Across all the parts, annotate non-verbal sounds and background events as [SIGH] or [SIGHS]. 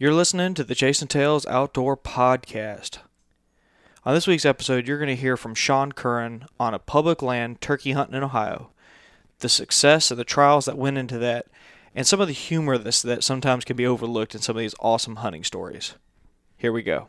You're listening to the Chasing Tails Outdoor Podcast. On this week's episode, you're going to hear from Sean Curran on a public land turkey hunting in Ohio, the success and the trials that went into that, and some of the humor that, that sometimes can be overlooked in some of these awesome hunting stories. Here we go.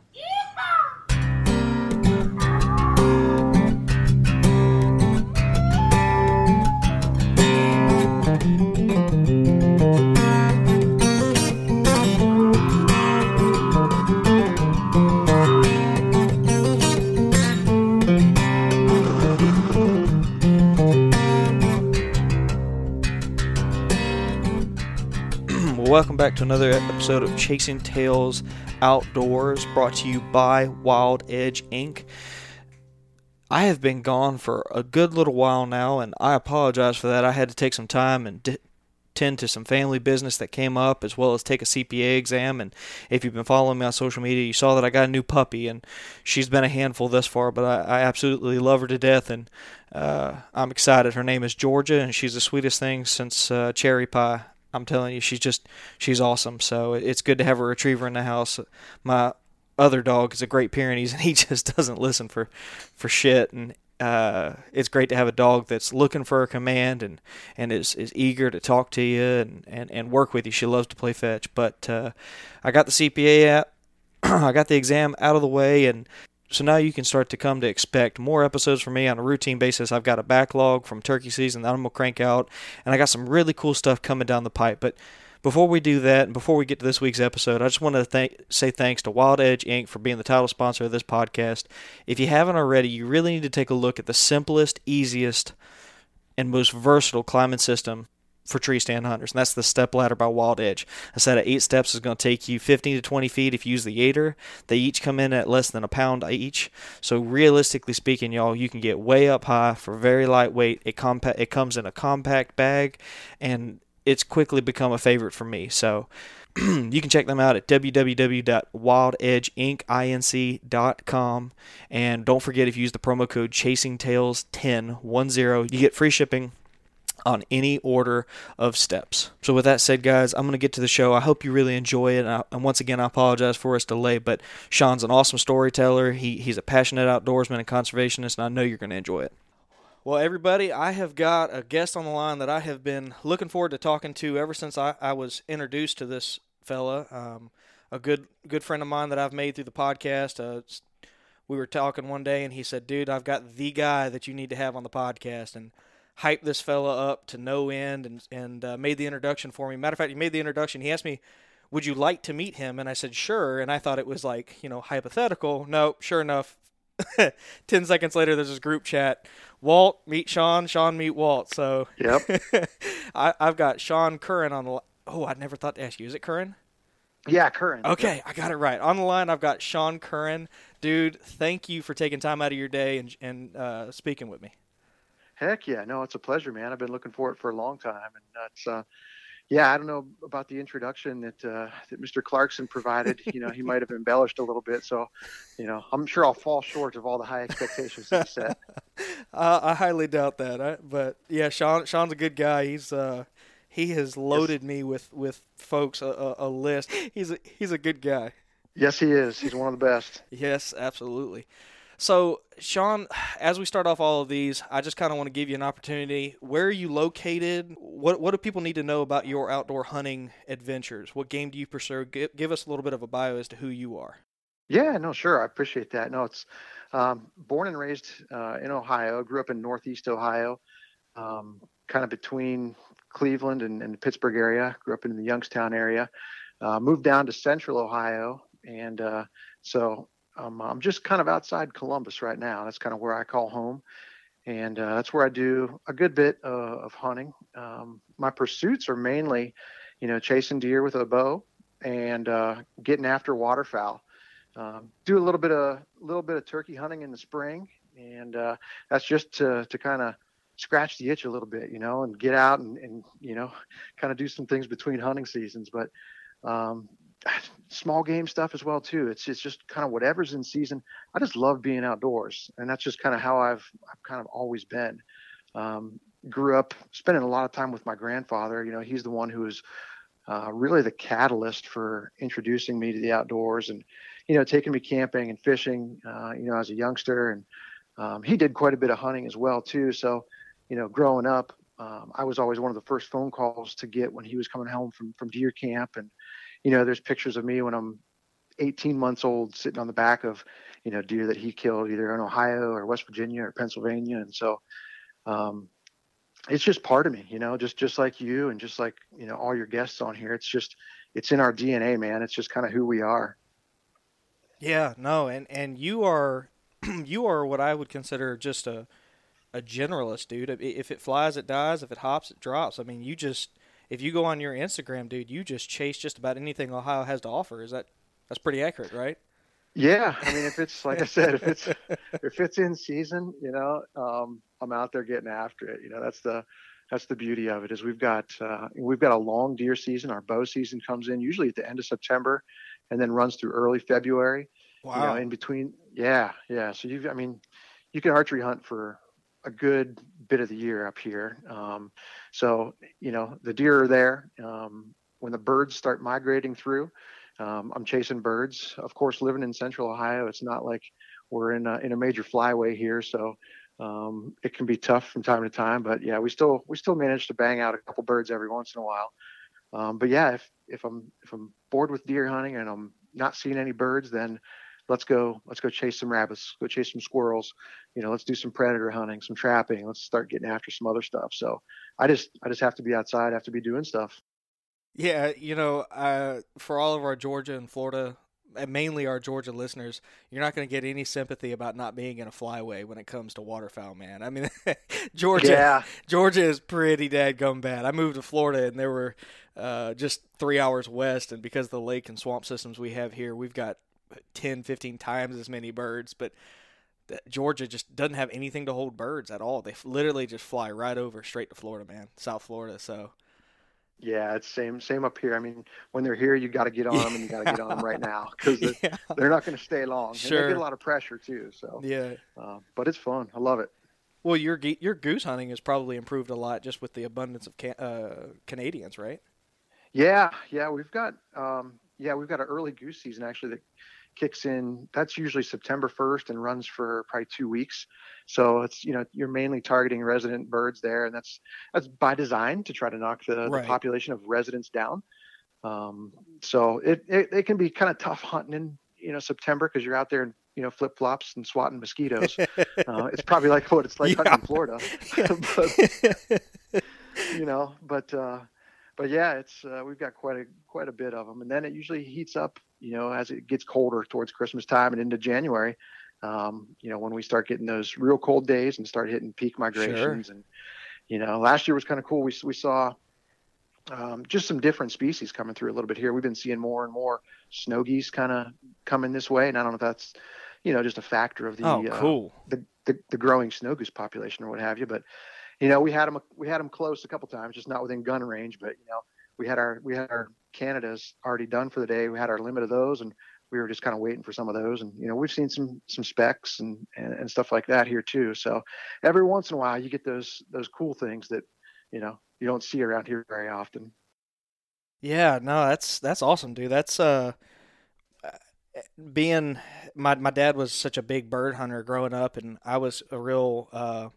Welcome back to another episode of Chasing Tails Outdoors, brought to you by Wild Edge Inc. I have been gone for a good little while now, and I apologize for that. I had to take some time and d- tend to some family business that came up, as well as take a CPA exam. And if you've been following me on social media, you saw that I got a new puppy, and she's been a handful thus far, but I, I absolutely love her to death, and uh, I'm excited. Her name is Georgia, and she's the sweetest thing since uh, cherry pie. I'm telling you, she's just she's awesome. So it's good to have a retriever in the house. My other dog is a Great Pyrenees, and [LAUGHS] he just doesn't listen for for shit. And uh, it's great to have a dog that's looking for a command and and is, is eager to talk to you and, and, and work with you. She loves to play fetch. But uh, I got the CPA app. [CLEARS THROAT] I got the exam out of the way, and so now you can start to come to expect more episodes from me on a routine basis. I've got a backlog from turkey season that I'm gonna crank out, and I got some really cool stuff coming down the pipe. But before we do that, and before we get to this week's episode, I just want to say thanks to Wild Edge Inc. for being the title sponsor of this podcast. If you haven't already, you really need to take a look at the simplest, easiest, and most versatile climbing system for tree stand hunters, and that's the step ladder by Wild Edge. A set of eight steps is going to take you 15 to 20 feet if you use the Yater. They each come in at less than a pound each. So realistically speaking, y'all, you can get way up high for very lightweight. It compact. It comes in a compact bag, and it's quickly become a favorite for me. So. [CLEARS THROAT] you can check them out at www.wildedgeinc.com and don't forget if you use the promo code chasingtails1010 you get free shipping on any order of steps. So, with that said, guys, I'm going to get to the show. I hope you really enjoy it. And, I, and, once again, I apologize for its delay, but Sean's an awesome storyteller. He, he's a passionate outdoorsman and conservationist, and I know you're going to enjoy it. Well, everybody, I have got a guest on the line that I have been looking forward to talking to ever since I, I was introduced to this fella. Um, a good good friend of mine that I've made through the podcast. Uh, we were talking one day, and he said, "Dude, I've got the guy that you need to have on the podcast." And hyped this fella up to no end and and uh, made the introduction for me. Matter of fact, he made the introduction. He asked me, "Would you like to meet him?" And I said, "Sure." And I thought it was like you know hypothetical. No, sure enough. [LAUGHS] Ten seconds later, there's this group chat. Walt meet Sean. Sean meet Walt. So yep, [LAUGHS] I, have got Sean Curran on the. Oh, I never thought to ask you. Is it Curran? Yeah, Curran. Okay, I got it right. On the line, I've got Sean Curran. Dude, thank you for taking time out of your day and and uh, speaking with me. Heck yeah, no, it's a pleasure, man. I've been looking for it for a long time, and that's uh, yeah. I don't know about the introduction that uh, that Mr. Clarkson provided. you know, he might have embellished a little bit, so you know, I'm sure I'll fall short of all the high expectations he set. [LAUGHS] uh, I highly doubt that, I, but yeah, Sean Sean's a good guy. He's uh, he has loaded yes. me with with folks a, a, a list. He's a, he's a good guy. Yes, he is. He's one of the best. yes, absolutely. So, Sean, as we start off all of these, I just kind of want to give you an opportunity. Where are you located? What what do people need to know about your outdoor hunting adventures? What game do you pursue? Give, give us a little bit of a bio as to who you are. Yeah, no, sure. I appreciate that. No, it's um, born and raised uh, in Ohio. Grew up in Northeast Ohio, um, kind of between Cleveland and, and, the Pittsburgh area. Grew up in the Youngstown area. Uh, moved down to Central Ohio, and uh, so um, I'm just kind of outside Columbus right now. That's kind of where I call home. And uh, that's where I do a good bit uh, of hunting. Um, my pursuits are mainly, you know, chasing deer with a bow and uh, getting after waterfowl. Um, do a little bit of little bit of turkey hunting in the spring, and uh, that's just to to kind of scratch the itch a little bit, you know, and get out and, and you know, kind of do some things between hunting seasons. But um, [SIGHS] small game stuff as well too. It's it's just kind of whatever's in season. I just love being outdoors, and that's just kind of how I've I've kind of always been. Um, grew up spending a lot of time with my grandfather. You know, he's the one who was uh, really the catalyst for introducing me to the outdoors and, you know, taking me camping and fishing, uh, you know, as a youngster. And um, he did quite a bit of hunting as well, too. So, you know, growing up, um, I was always one of the first phone calls to get when he was coming home from, from deer camp. And, you know, there's pictures of me when I'm 18 months old sitting on the back of, you know, deer that he killed either in Ohio or West Virginia or Pennsylvania. And so, um, it's just part of me, you know, just just like you and just like you know all your guests on here. It's just it's in our DNA, man. It's just kind of who we are. Yeah, no, and and you are [CLEARS THROAT] you are what I would consider just a a generalist, dude. If it flies, it dies. If it hops, it drops. I mean, you just if you go on your Instagram, dude, you just chase just about anything Ohio has to offer. Is that that's pretty accurate, right? Yeah, I mean, if it's like I [LAUGHS] said, if it's if it's in season, you know, um, I'm out there getting after it. You know, that's the that's the beauty of it is we've got uh, we've got a long deer season. Our bow season comes in usually at the end of September, and then runs through early February. Wow. You know, in between, yeah, yeah. So you've, I mean, you can archery hunt for a good bit of the year up here. Um, so you know, the deer are there. Um, when the birds start migrating through, um, I'm chasing birds. Of course, living in Central Ohio, it's not like we're in a, in a major flyway here, so um, it can be tough from time to time. But yeah, we still we still manage to bang out a couple birds every once in a while. Um, but yeah, if if I'm if I'm bored with deer hunting and I'm not seeing any birds, then let's go let's go chase some rabbits, go chase some squirrels. You know, let's do some predator hunting, some trapping. Let's start getting after some other stuff. So I just I just have to be outside, I have to be doing stuff. Yeah, you know, uh, for all of our Georgia and Florida, and mainly our Georgia listeners, you're not going to get any sympathy about not being in a flyway when it comes to waterfowl, man. I mean, [LAUGHS] Georgia, yeah. Georgia is pretty gum bad. I moved to Florida, and there were uh, just three hours west, and because of the lake and swamp systems we have here, we've got 10, 15 times as many birds, but. Georgia just doesn't have anything to hold birds at all. They literally just fly right over straight to Florida, man, South Florida. So yeah, it's same same up here. I mean, when they're here, you got to get on them, and you got to get on them right [LAUGHS] now because they're, [LAUGHS] yeah. they're, not going to stay long. Sure, and they get a lot of pressure too. So yeah, uh, but it's fun. I love it. Well, your your goose hunting has probably improved a lot just with the abundance of can, uh, Canadians, right? Yeah, yeah, we've got um, yeah we've got an early goose season actually that kicks in. That's usually September 1st and runs for probably two weeks. So it's you know you're mainly targeting resident birds there, and that's that's by design to try to knock the, right. the population of residents down. Um, so it, it, it can be kind of tough hunting in you know September because you're out there in you know flip flops and swatting mosquitoes. [LAUGHS] uh, it's probably like what it's like yeah. hunting in Florida, but, [LAUGHS] [LAUGHS] you know. But uh, but yeah, it's uh, we've got quite a quite a bit of them, and then it usually heats up you know, as it gets colder towards Christmas time and into January, um, you know, when we start getting those real cold days and start hitting peak migrations. Sure. And, you know, last year was kind of cool. We, we saw um, just some different species coming through a little bit here. We've been seeing more and more snow geese kind of coming this way. And I don't know if that's, you know, just a factor of the, oh, cool. Uh, the, the, the, growing snow goose population or what have you. But, you know, we had them, we had them close a couple times, just not within gun range, but, you know, we had our, we had our Canada's already done for the day. We had our limit of those, and we were just kind of waiting for some of those. And you know, we've seen some some specs and, and and stuff like that here too. So every once in a while, you get those those cool things that you know you don't see around here very often. Yeah, no, that's that's awesome, dude. That's uh being my my dad was such a big bird hunter growing up, and I was a real uh,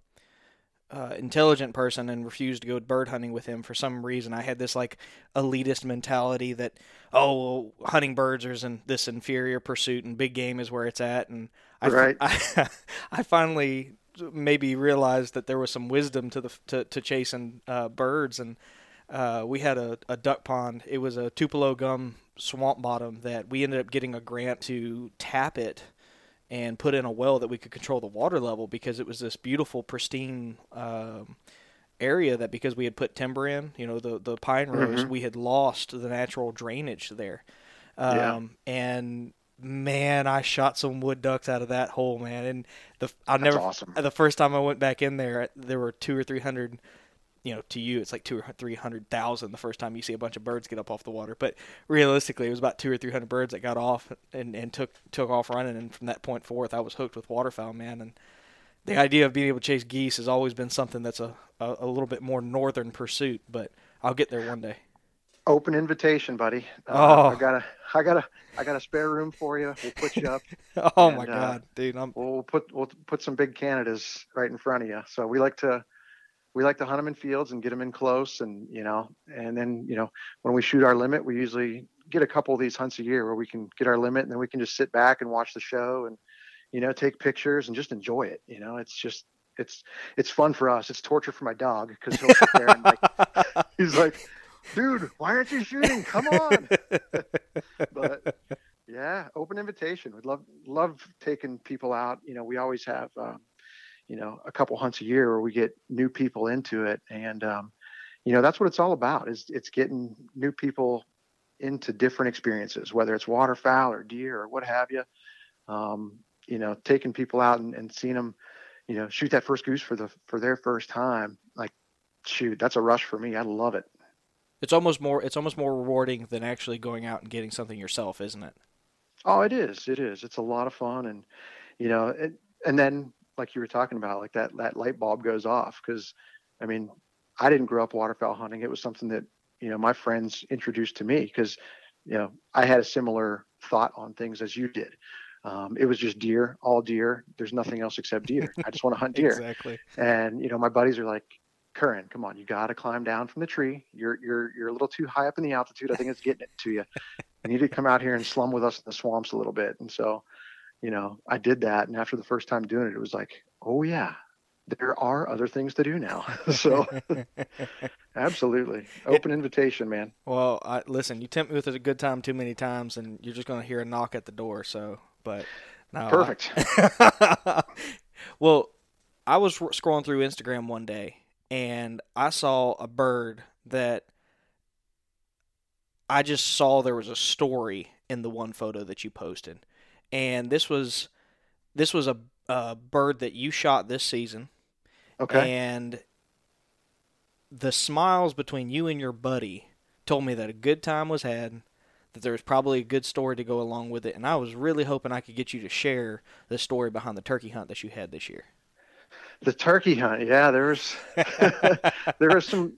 uh, intelligent person and refused to go bird hunting with him for some reason. I had this like elitist mentality that oh, well, hunting birds is in this inferior pursuit and big game is where it's at. And I, right. I, [LAUGHS] I finally maybe realized that there was some wisdom to the to, to chasing uh, birds and. Uh, we had a, a duck pond. It was a Tupelo gum swamp bottom that we ended up getting a grant to tap it and put in a well that we could control the water level because it was this beautiful, pristine um, area that because we had put timber in, you know, the the pine rows, mm-hmm. we had lost the natural drainage there. Um, yeah. And man, I shot some wood ducks out of that hole, man. And the I never awesome. the first time I went back in there, there were two or three hundred you know, to you it's like two or three hundred thousand the first time you see a bunch of birds get up off the water. But realistically, it was about two or three hundred birds that got off and, and took took off running. And from that point forth, I was hooked with waterfowl, man. And the idea of being able to chase geese has always been something that's a, a, a little bit more northern pursuit. But I'll get there one day. Open invitation, buddy. Uh, Oh. I got a, I got a, I got a spare room for you. We'll put you up. [LAUGHS] Oh my And, uh, god, dude! I'm we'll put we'll put some big Canadas right in front of you. So we like to we like to hunt them in fields and get them in close, and you know, and then you know when we shoot our limit, we usually get a couple of these hunts a year where we can get our limit, and then we can just sit back and watch the show and you know take pictures and just enjoy it. You know, it's just it's it's fun for us. It's torture for my dog because he'll sit there and like [LAUGHS] he's like, dude, why aren't you shooting? Come on. [LAUGHS] but yeah, open invitation. We'd love love taking people out. You know, we always have um, you know a couple hunts a year where we get new people into it, and um, you know that's what it's all about. Is it's getting new people into different experiences, whether it's waterfowl or deer or what have you. Um, you know, taking people out and, and seeing them, you know, shoot that first goose for the for their first time. Like, shoot, that's a rush for me. I love it. it's almost more it's almost more rewarding than actually going out and getting something yourself, isn't it? Oh, it is. It is. It's a lot of fun, and you know, it, and then like you were talking about, like that that light bulb goes off because, I mean, I didn't grow up waterfowl hunting. It was something that you know my friends introduced to me because, you know, I had a similar thought on things as you did. Um, it was just deer, all deer. There's nothing else except deer. I just want to hunt [LAUGHS] deer. Exactly. And you know, my buddies are like, Curran, come on, you got to climb down from the tree. You're you're you're a little too high up in the altitude. I think it's getting it to you. You need to come out here and slum with us in the swamps a little bit. And so, you know, I did that. And after the first time doing it, it was like, oh yeah, there are other things to do now. [LAUGHS] so, [LAUGHS] absolutely, open invitation, man. Well, I, listen, you tempt me with a good time too many times, and you're just going to hear a knock at the door. So, but no, I- Perfect. [LAUGHS] well, I was scrolling through Instagram one day, and I saw a bird that I just saw there was a story in the one photo that you posted, and this was this was a, a bird that you shot this season, Okay. and the smiles between you and your buddy told me that a good time was had, that there was probably a good story to go along with it, and I was really hoping I could get you to share the story behind the turkey hunt that you had this year. The turkey hunt. Yeah, there was [LAUGHS] there was some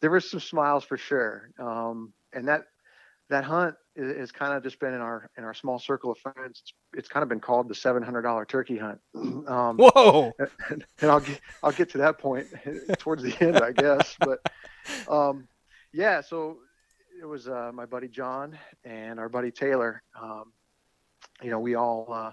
there was some smiles for sure. Um, and that that hunt is, is kind of just been in our in our small circle of friends. It's, it's kind of been called the seven hundred dollar turkey hunt. [CLEARS THROAT] Um, Whoa! [LAUGHS] and I'll get I'll get to that point [LAUGHS] towards the end, I guess. But um, yeah, so it was uh, my buddy John and our buddy Taylor. Um, you know, we all uh,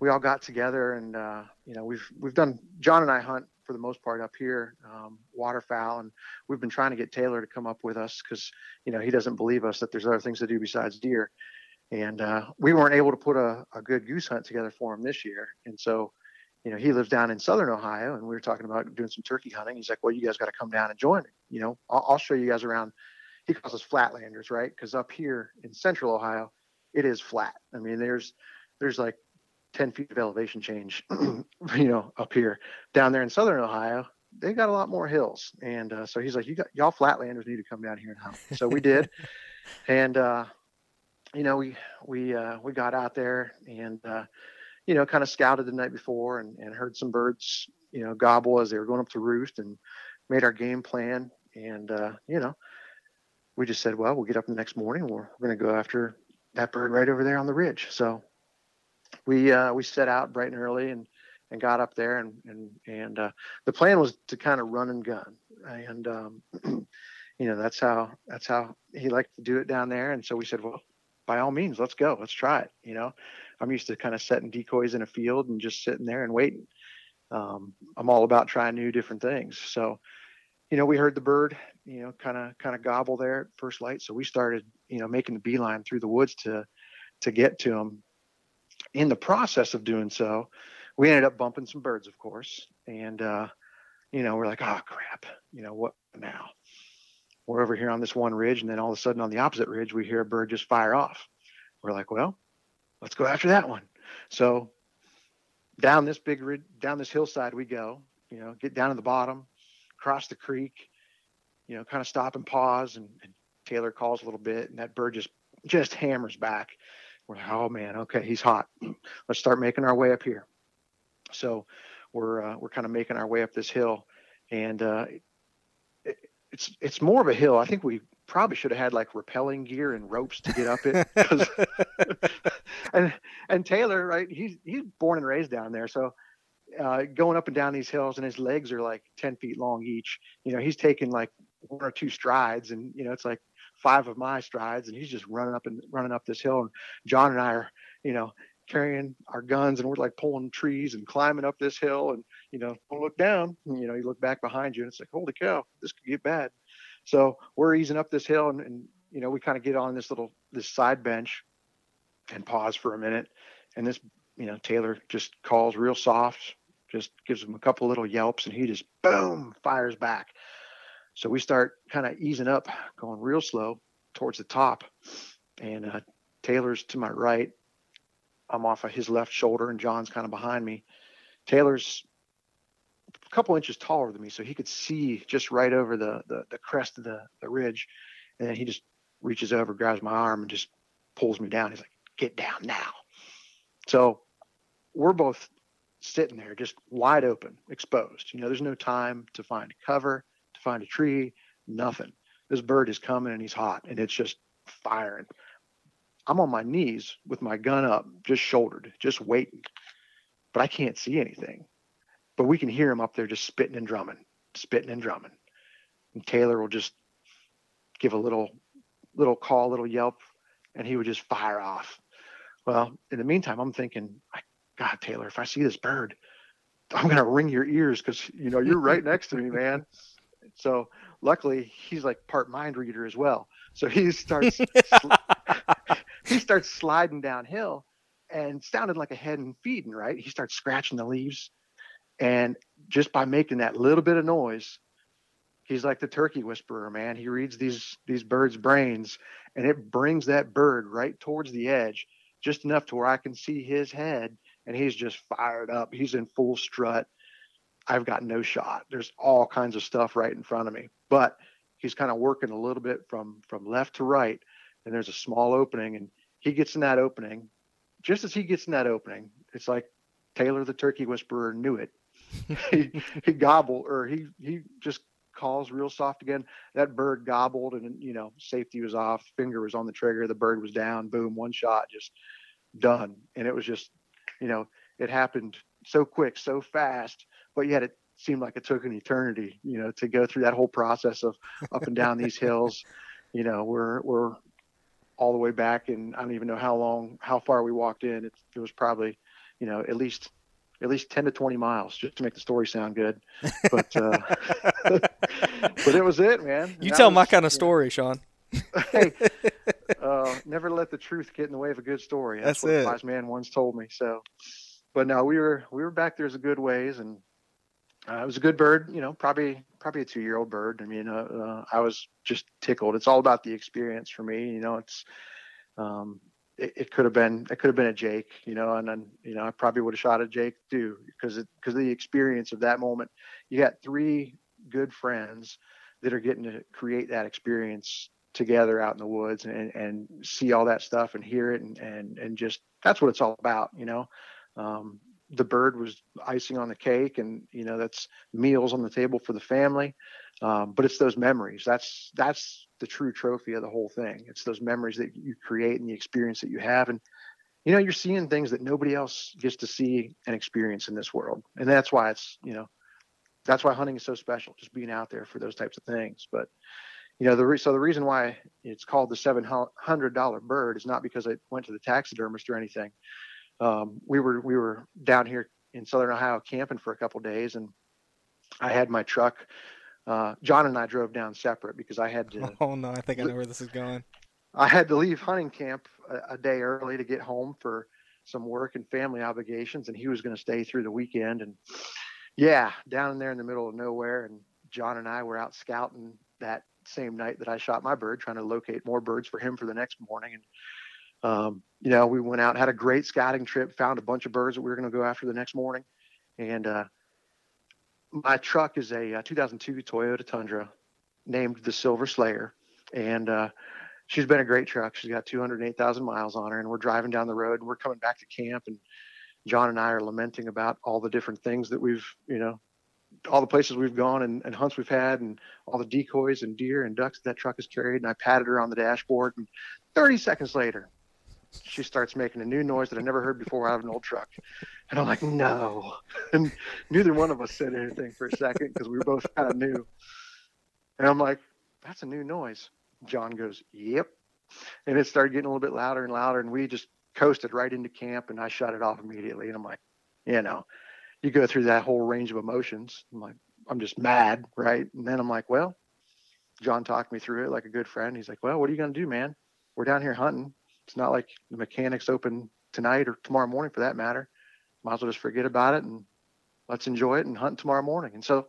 we all got together, and uh, you know, we've we've done. John and I hunt for the most part up here, um, waterfowl, and we've been trying to get Taylor to come up with us because you know he doesn't believe us that there's other things to do besides deer. And uh, we weren't able to put a, a good goose hunt together for him this year, and so you know, he lives down in southern Ohio, and we were talking about doing some turkey hunting. He's like, "Well, you guys got to come down and join me. You know, I'll, I'll show you guys around." He calls us flatlanders, right? Because up here in central Ohio, it is flat. I mean, there's there's like 10 feet of elevation change, [CLEARS THROAT] you know, up here. Down there in southern Ohio, they got a lot more hills, and uh, so he's like, "You got y'all flatlanders need to come down here and hunt." So we did, [LAUGHS] and uh, you know, we we uh, we got out there and. Uh, you know, kind of scouted the night before and, and heard some birds, you know, gobble as they were going up to roost and made our game plan. And, uh, you know, we just said, well, we'll get up the next morning. We're, we're going to go after that bird right over there on the ridge. So we, uh, we set out bright and early and, and got up there and, and, and, uh, the plan was to kind of run and gun. And, um, [CLEARS THROAT] you know, that's how, that's how he liked to do it down there. And so we said, well, by all means, let's go, let's try it. You know, I'm used to kind of setting decoys in a field and just sitting there and waiting. Um, I'm all about trying new different things. So, you know, we heard the bird, you know, kind of kind of gobble there at first light. So we started, you know, making the beeline through the woods to to get to him. In the process of doing so, we ended up bumping some birds, of course, and uh, you know, we're like, oh crap, you know, what now? We're over here on this one ridge, and then all of a sudden on the opposite ridge, we hear a bird just fire off. We're like, well, let's go after that one. So down this big ridge, down this hillside we go, you know, get down to the bottom, cross the creek, you know, kind of stop and pause and, and Taylor calls a little bit and that bird just just hammers back. We're like, oh man, okay, he's hot. Let's start making our way up here. So we're uh, we're kind of making our way up this hill and uh, it, it's it's more of a hill. I think we probably should have had like rappelling gear and ropes to get up it. [LAUGHS] and and Taylor, right? He's he's born and raised down there, so uh, going up and down these hills, and his legs are like ten feet long each. You know, he's taking like one or two strides, and you know, it's like five of my strides, and he's just running up and running up this hill. And John and I are, you know, carrying our guns, and we're like pulling trees and climbing up this hill, and you know, don't look down. You know, you look back behind you, and it's like, holy cow, this could get bad. So we're easing up this hill, and, and you know, we kind of get on this little this side bench and pause for a minute, and this you know Taylor just calls real soft, just gives him a couple little yelps, and he just boom fires back. So we start kind of easing up, going real slow towards the top, and uh, Taylor's to my right. I'm off of his left shoulder, and John's kind of behind me. Taylor's a couple inches taller than me, so he could see just right over the the, the crest of the, the ridge. And then he just reaches over, grabs my arm, and just pulls me down. He's like, "Get down now." So we're both sitting there, just wide open, exposed. You know, there's no time to find cover, to find a tree, nothing. This bird is coming and he's hot, and it's just firing. I'm on my knees with my gun up, just shouldered, just waiting, but I can't see anything but we can hear him up there just spitting and drumming, spitting and drumming. And Taylor will just give a little, little call, little yelp, and he would just fire off. Well, in the meantime, I'm thinking, God, Taylor, if I see this bird, I'm gonna ring your ears because you know you're right next to me, man. [LAUGHS] So luckily, he's like part mind reader as well. So he [LAUGHS] starts he starts sliding downhill and sounded like a head and feeding, right? He starts scratching the leaves and just by making that little bit of noise, he's like the turkey whisperer, man. He reads these these birds' brains and it brings that bird right towards the edge, just enough to where I can see his head and he's just fired up. He's in full strut. I've got no shot. There's all kinds of stuff right in front of me. But he's kind of working a little bit from from left to right and there's a small opening and he gets in that opening. Just as he gets in that opening, it's like Taylor the turkey whisperer knew it [LAUGHS] he, he gobbled or he he just calls real soft again. That bird gobbled and you know safety was off, finger was on the trigger, the bird was down, boom, one shot, just done. And it was just, you know, it happened so quick, so fast, but yet it seemed like it took an eternity, you know, to go through that whole process of up and down these [LAUGHS] hills. You know, we're we're all the way back, and I don't even know how long, how far we walked in. It, it was probably, you know, at least at least 10 to 20 miles just to make the story sound good. But, uh, [LAUGHS] but it was it, man. You tell was, my kind of story, Sean. [LAUGHS] hey, uh, never let the truth get in the way of a good story. That's, That's what it. a wise man once told me. So, but no, we were, we were back there as a good ways and uh, it was a good bird, you know, probably, probably a two year old bird. I mean, uh, uh, I was just tickled. It's all about the experience for me. You know, it's, um, it, it could have been it could have been a Jake, you know, and then you know I probably would have shot a Jake too because because the experience of that moment. You got three good friends that are getting to create that experience together out in the woods and and see all that stuff and hear it and and and just that's what it's all about, you know. Um, the bird was icing on the cake and you know that's meals on the table for the family. Um, but it's those memories. That's that's the true trophy of the whole thing. It's those memories that you create and the experience that you have. And you know you're seeing things that nobody else gets to see and experience in this world. And that's why it's you know that's why hunting is so special just being out there for those types of things. But you know the re- so the reason why it's called the $700 bird is not because i went to the taxidermist or anything um, we were we were down here in southern Ohio camping for a couple days, and I had my truck. Uh, John and I drove down separate because I had to. [LAUGHS] Oh no, I think I know where this is going. I had to leave hunting camp a, a day early to get home for some work and family obligations, and he was going to stay through the weekend. And yeah, down there in the middle of nowhere, and John and I were out scouting that same night that I shot my bird, trying to locate more birds for him for the next morning. And um, you know, we went out, had a great scouting trip, found a bunch of birds that we were going to go after the next morning. And uh, my truck is a, a, uh, 2002 Toyota Tundra named the Silver Slayer. And uh, she's been a great truck. She's got 208,000 miles on her. And we're driving down the road and we're coming back to camp. And John and I are lamenting about all the different things that we've, you know, all the places we've gone and, and hunts we've had and all the decoys and deer and ducks that, that truck has carried. And I patted her on the dashboard and 30 seconds later, she starts making a new noise that I never heard before out of an old truck. And I'm like, no. And neither one of us said anything for a second because we were both kind of new. And I'm like, that's a new noise. John goes, yep. And it started getting a little bit louder and louder. And we just coasted right into camp and I shut it off immediately. And I'm like, you know, you go through that whole range of emotions. I'm like, I'm just mad, right? And then I'm like, well, John talked me through it like a good friend. He's like, well, what are you going to do, man? We're down here hunting. It's not like the mechanics open tonight or tomorrow morning for that matter. Might as well just forget about it and let's enjoy it and hunt tomorrow morning. And so,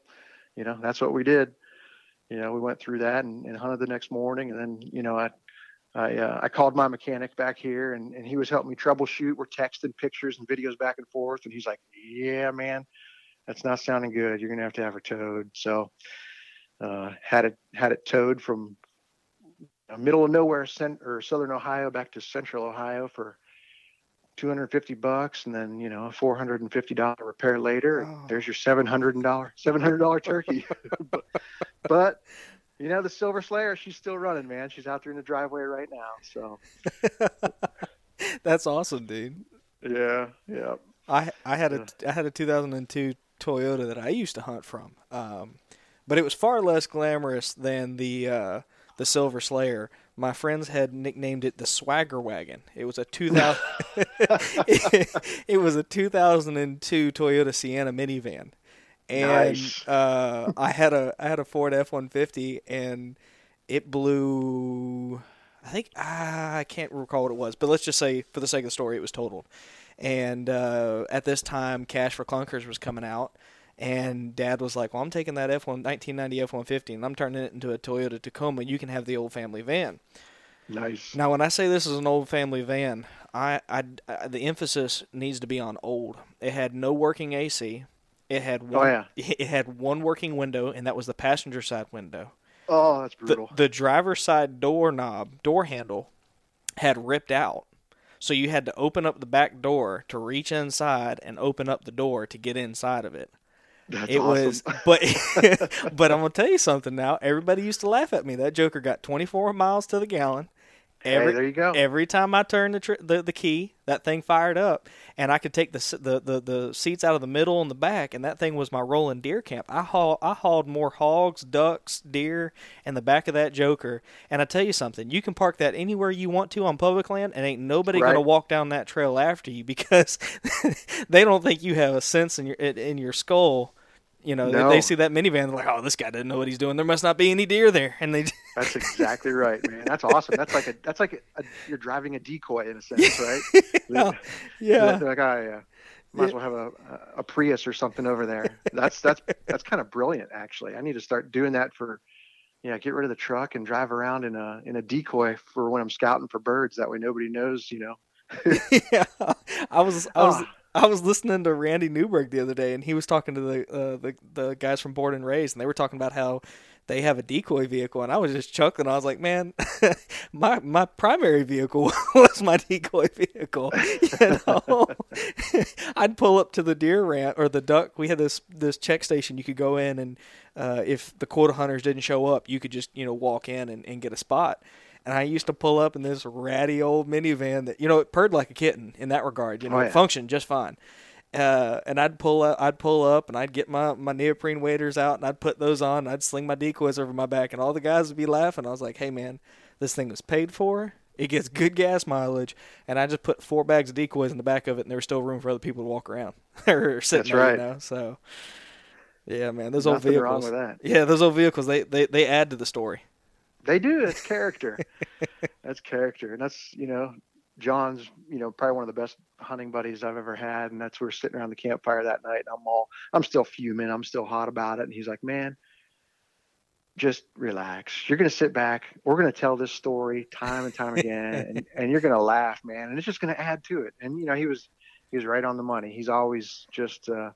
you know, that's what we did. You know, we went through that and, and hunted the next morning. And then, you know, I, I, uh, I called my mechanic back here and, and he was helping me troubleshoot. We're texting pictures and videos back and forth. And he's like, yeah, man, that's not sounding good. You're going to have to have her towed. So, uh, had it, had it towed from middle of nowhere, cent- or Southern Ohio back to Central Ohio for 250 bucks. And then, you know, a $450 repair later, oh. there's your $700, $700 turkey. [LAUGHS] but, but you know, the Silver Slayer, she's still running, man. She's out there in the driveway right now. So [LAUGHS] that's awesome, dude. Yeah, yeah. I I had a I had a 2002 Toyota that I used to hunt from, um, but it was far less glamorous than the uh, the Silver Slayer. My friends had nicknamed it the Swagger Wagon. It was a 2000 [LAUGHS] [LAUGHS] it, it was a 2002 Toyota Sienna minivan and nice. uh, I had a I had a Ford F one fifty, and it blew. I think ah, I can't recall what it was, but let's just say for the sake of the story, it was totaled. And uh, at this time, Cash for Clunkers was coming out, and Dad was like, "Well, I'm taking that F one 1990 F one fifty, and I'm turning it into a Toyota Tacoma. You can have the old family van." Nice. Now, when I say this is an old family van, I, I, I the emphasis needs to be on old. It had no working AC. It had oh, one, oh, yeah. [LAUGHS] it had one working window, and that was the passenger side window. Oh, that's brutal. The, the driver's side door knob, door handle, had ripped out. So you had to open up the back door to reach inside and open up the door to get inside of it. That's it awesome. was, [LAUGHS] but [LAUGHS] but I'm gonna tell you something now. Everybody used to laugh at me. That Joker got 24 miles to the gallon. Every, hey, there you go. Every time I turned the, tr- the the key, that thing fired up, and I could take the, the the the seats out of the middle and the back, and that thing was my rolling deer camp. I haul I hauled more hogs, ducks, deer in the back of that Joker. And I tell you something, you can park that anywhere you want to on public land, and ain't nobody right. gonna walk down that trail after you [LAUGHS] because they don't think you have a sense in your in your skull you know, no. they, see that minivan, they're like, "Oh, this guy doesn't know what he's doing. There must not be any deer there." And they. [LAUGHS] that's exactly right, man. That's awesome. That's like a that's like a, a, you're driving a decoy in a sense, right? [LAUGHS] yeah. yeah. They're like, oh, yeah. Might as well have a, a Prius or something over there. That's that's that's kind of brilliant, actually. I need to start doing that for, yeah. Get rid of the truck and drive around in a in a decoy for when I'm scouting for birds. That way, nobody knows, you know. [LAUGHS] yeah, I was I was. Oh I was listening to Randy Newberg the other day, and he was talking to the uh, the the guys from Born and Raised, and they were talking about how they have a decoy vehicle, and I was just chuckling. I was like, "Man, [LAUGHS] my my primary vehicle [LAUGHS] was my decoy vehicle." [LAUGHS] You know, I'd pull up to the deer ramp or the duck. We had this this check station you could go in, and uh, if the quota hunters didn't show up, you could just you know walk in and, and get a spot and I used to pull up in this ratty old minivan that you know it purred like a kitten in that regard. You know, oh, yeah. it functioned just fine. Uh, and I'd pull up, I'd pull up, and I'd get my my neoprene waders out, and I'd put those on. And I'd sling my decoys over my back, and all the guys would be laughing. I was like, "Hey, man, this thing was paid for. It gets good gas mileage." And I just put four bags of decoys in the back of it, and there was still room for other people to walk around [LAUGHS] or sit That's there. Right. You know? So, yeah, man, those Nothing old vehicles. Yeah, those old vehicles they, they they add to the story. They do. It's character. [LAUGHS] that's character, and that's you know, John's you know probably one of the best hunting buddies I've ever had, and that's where we're sitting around the campfire that night, and I'm all I'm still fuming, I'm still hot about it, and he's like, man. Just relax. You're gonna sit back. We're gonna tell this story time and time again, [LAUGHS] and, and you're gonna laugh, man. And it's just gonna add to it. And you know, he was he was right on the money. He's always just uh,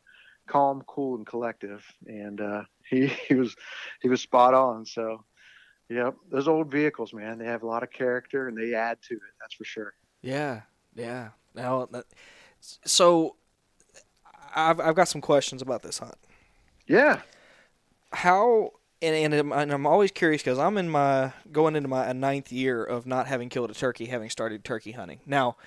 calm, cool, and collective, and uh, he [LAUGHS] he was he was spot on. So Yep, those old vehicles, man, they have a lot of character and they add to it. That's for sure. Yeah, yeah. Now, so I've I've got some questions about this hunt. Yeah. How and and, and I'm always curious because I'm in my going into my ninth year of not having killed a turkey, having started turkey hunting. Now,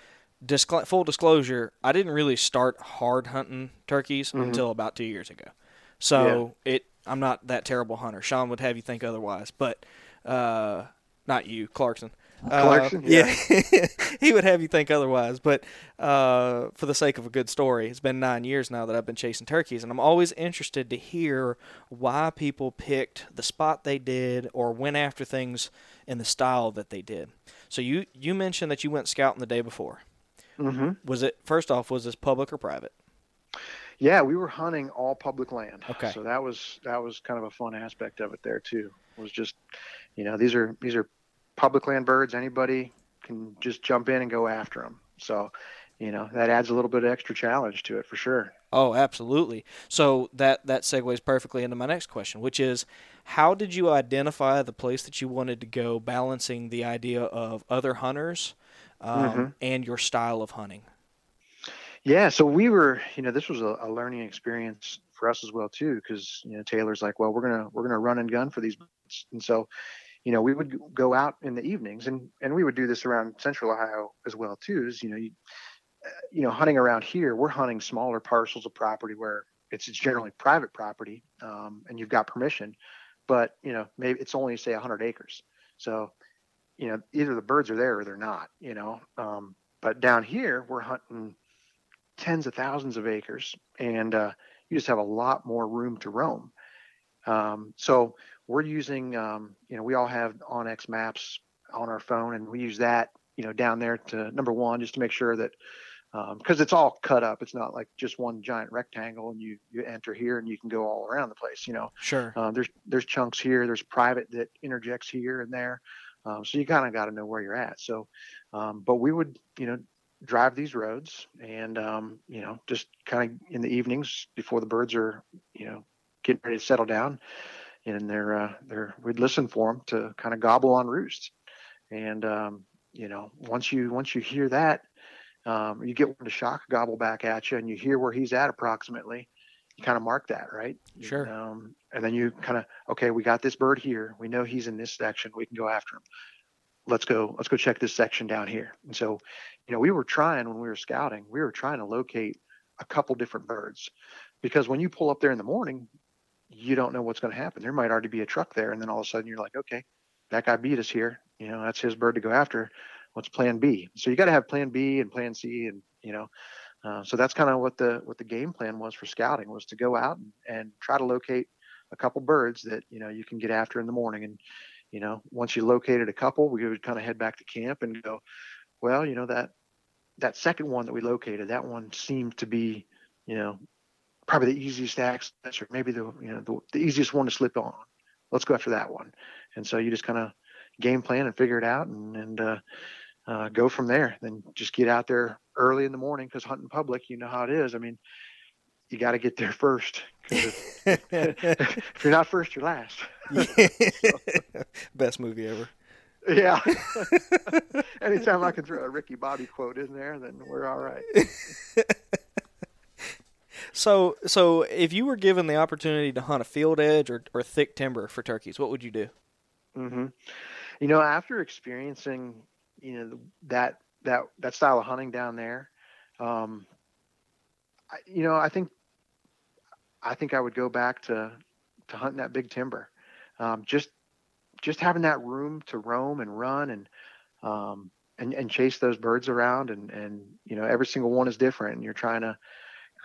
discl- full disclosure, I didn't really start hard hunting turkeys Mhm. until about two years ago. So it I'm not that terrible hunter. Sean would have you think otherwise, but uh, not you, Clarkson. Uh, Clarkson? yeah, [LAUGHS] he would have you think otherwise. But uh, for the sake of a good story, it's been nine years now that I've been chasing turkeys, and I'm always interested to hear why people picked the spot they did or went after things in the style that they did. So you you mentioned that you went scouting the day before. hmm Was it first off? Was this public or private? Yeah, we were hunting all public land. Okay. So that was that was kind of a fun aspect of it there too. Was just, you know, these are these are public land birds. Anybody can just jump in and go after them. So, you know, that adds a little bit of extra challenge to it for sure. Oh, absolutely. So that that segues perfectly into my next question, which is, how did you identify the place that you wanted to go, balancing the idea of other hunters um, Mhm. and your style of hunting? Yeah, so we were, you know, this was a, a learning experience for us as well too, because you know Taylor's like, well, we're gonna we're gonna run and gun for these. And so, you know, we would go out in the evenings, and and we would do this around Central Ohio as well too. Is you know, you, uh, you know, hunting around here, we're hunting smaller parcels of property where it's, it's generally private property, um, and you've got permission, but you know, maybe it's only say 100 acres, so, you know, either the birds are there or they're not, you know, um, but down here we're hunting tens of thousands of acres and uh, you just have a lot more room to roam um, so we're using um, you know we all have onx maps on our phone and we use that you know down there to number one just to make sure that because it's all cut up it's not like just one giant rectangle and you you enter here and you can go all around the place you know Sure. um, there's there's chunks here. There's private that interjects here and there. Um, so you kind of got to know where you're at. So, um, but we would you know drive these roads and um, you know just kind of in the evenings before the birds are you know getting ready to settle down, and they're uh, they're we'd listen for them to kind of gobble on roosts. And um, you know once you once you hear that. Um, you get one to shock gobble back at you, and you hear where he's at approximately. You kind of mark that, right? Sure. Um, and then you kind of okay, we got this bird here. We know he's in this section. We can go after him. Let's go. Let's go check this section down here. And so, you know, we were trying when we were scouting. We were trying to locate a couple different birds because when you pull up there in the morning, you don't know what's going to happen. There might already be a truck there, and then all of a sudden you're like, okay, that guy beat us here. You know, that's his bird to go after. What's Plan B? So you got to have Plan B and Plan C, and you know, uh, so that's kind of what the what the game plan was for scouting was to go out and, and try to locate a couple birds that you know you can get after in the morning. And you know, once you located a couple, we would kind of head back to camp and go, well, you know that that second one that we located, that one seemed to be, you know, probably the easiest access or maybe the you know the, the easiest one to slip on. Let's go after that one. And so you just kind of game plan and figure it out and and uh, uh, go from there. Then just get out there early in the morning because hunting public, you know how it is. I mean, you got to get there first. if, [LAUGHS] if you're not first, you're last. [LAUGHS] Best movie ever. Yeah. [LAUGHS] Anytime I can throw a Ricky Bobby quote in there, then we're all right. So, so if you were given the opportunity to hunt a field edge or, or thick timber for turkeys, what would you do? hmm You know, after experiencing, you know, that that that style of hunting down there, um, I, you know, I think I think I would go back to to hunting that big timber. Um, just just having that room to roam and run and um, and and chase those birds around and and you know every single one is different and you're trying to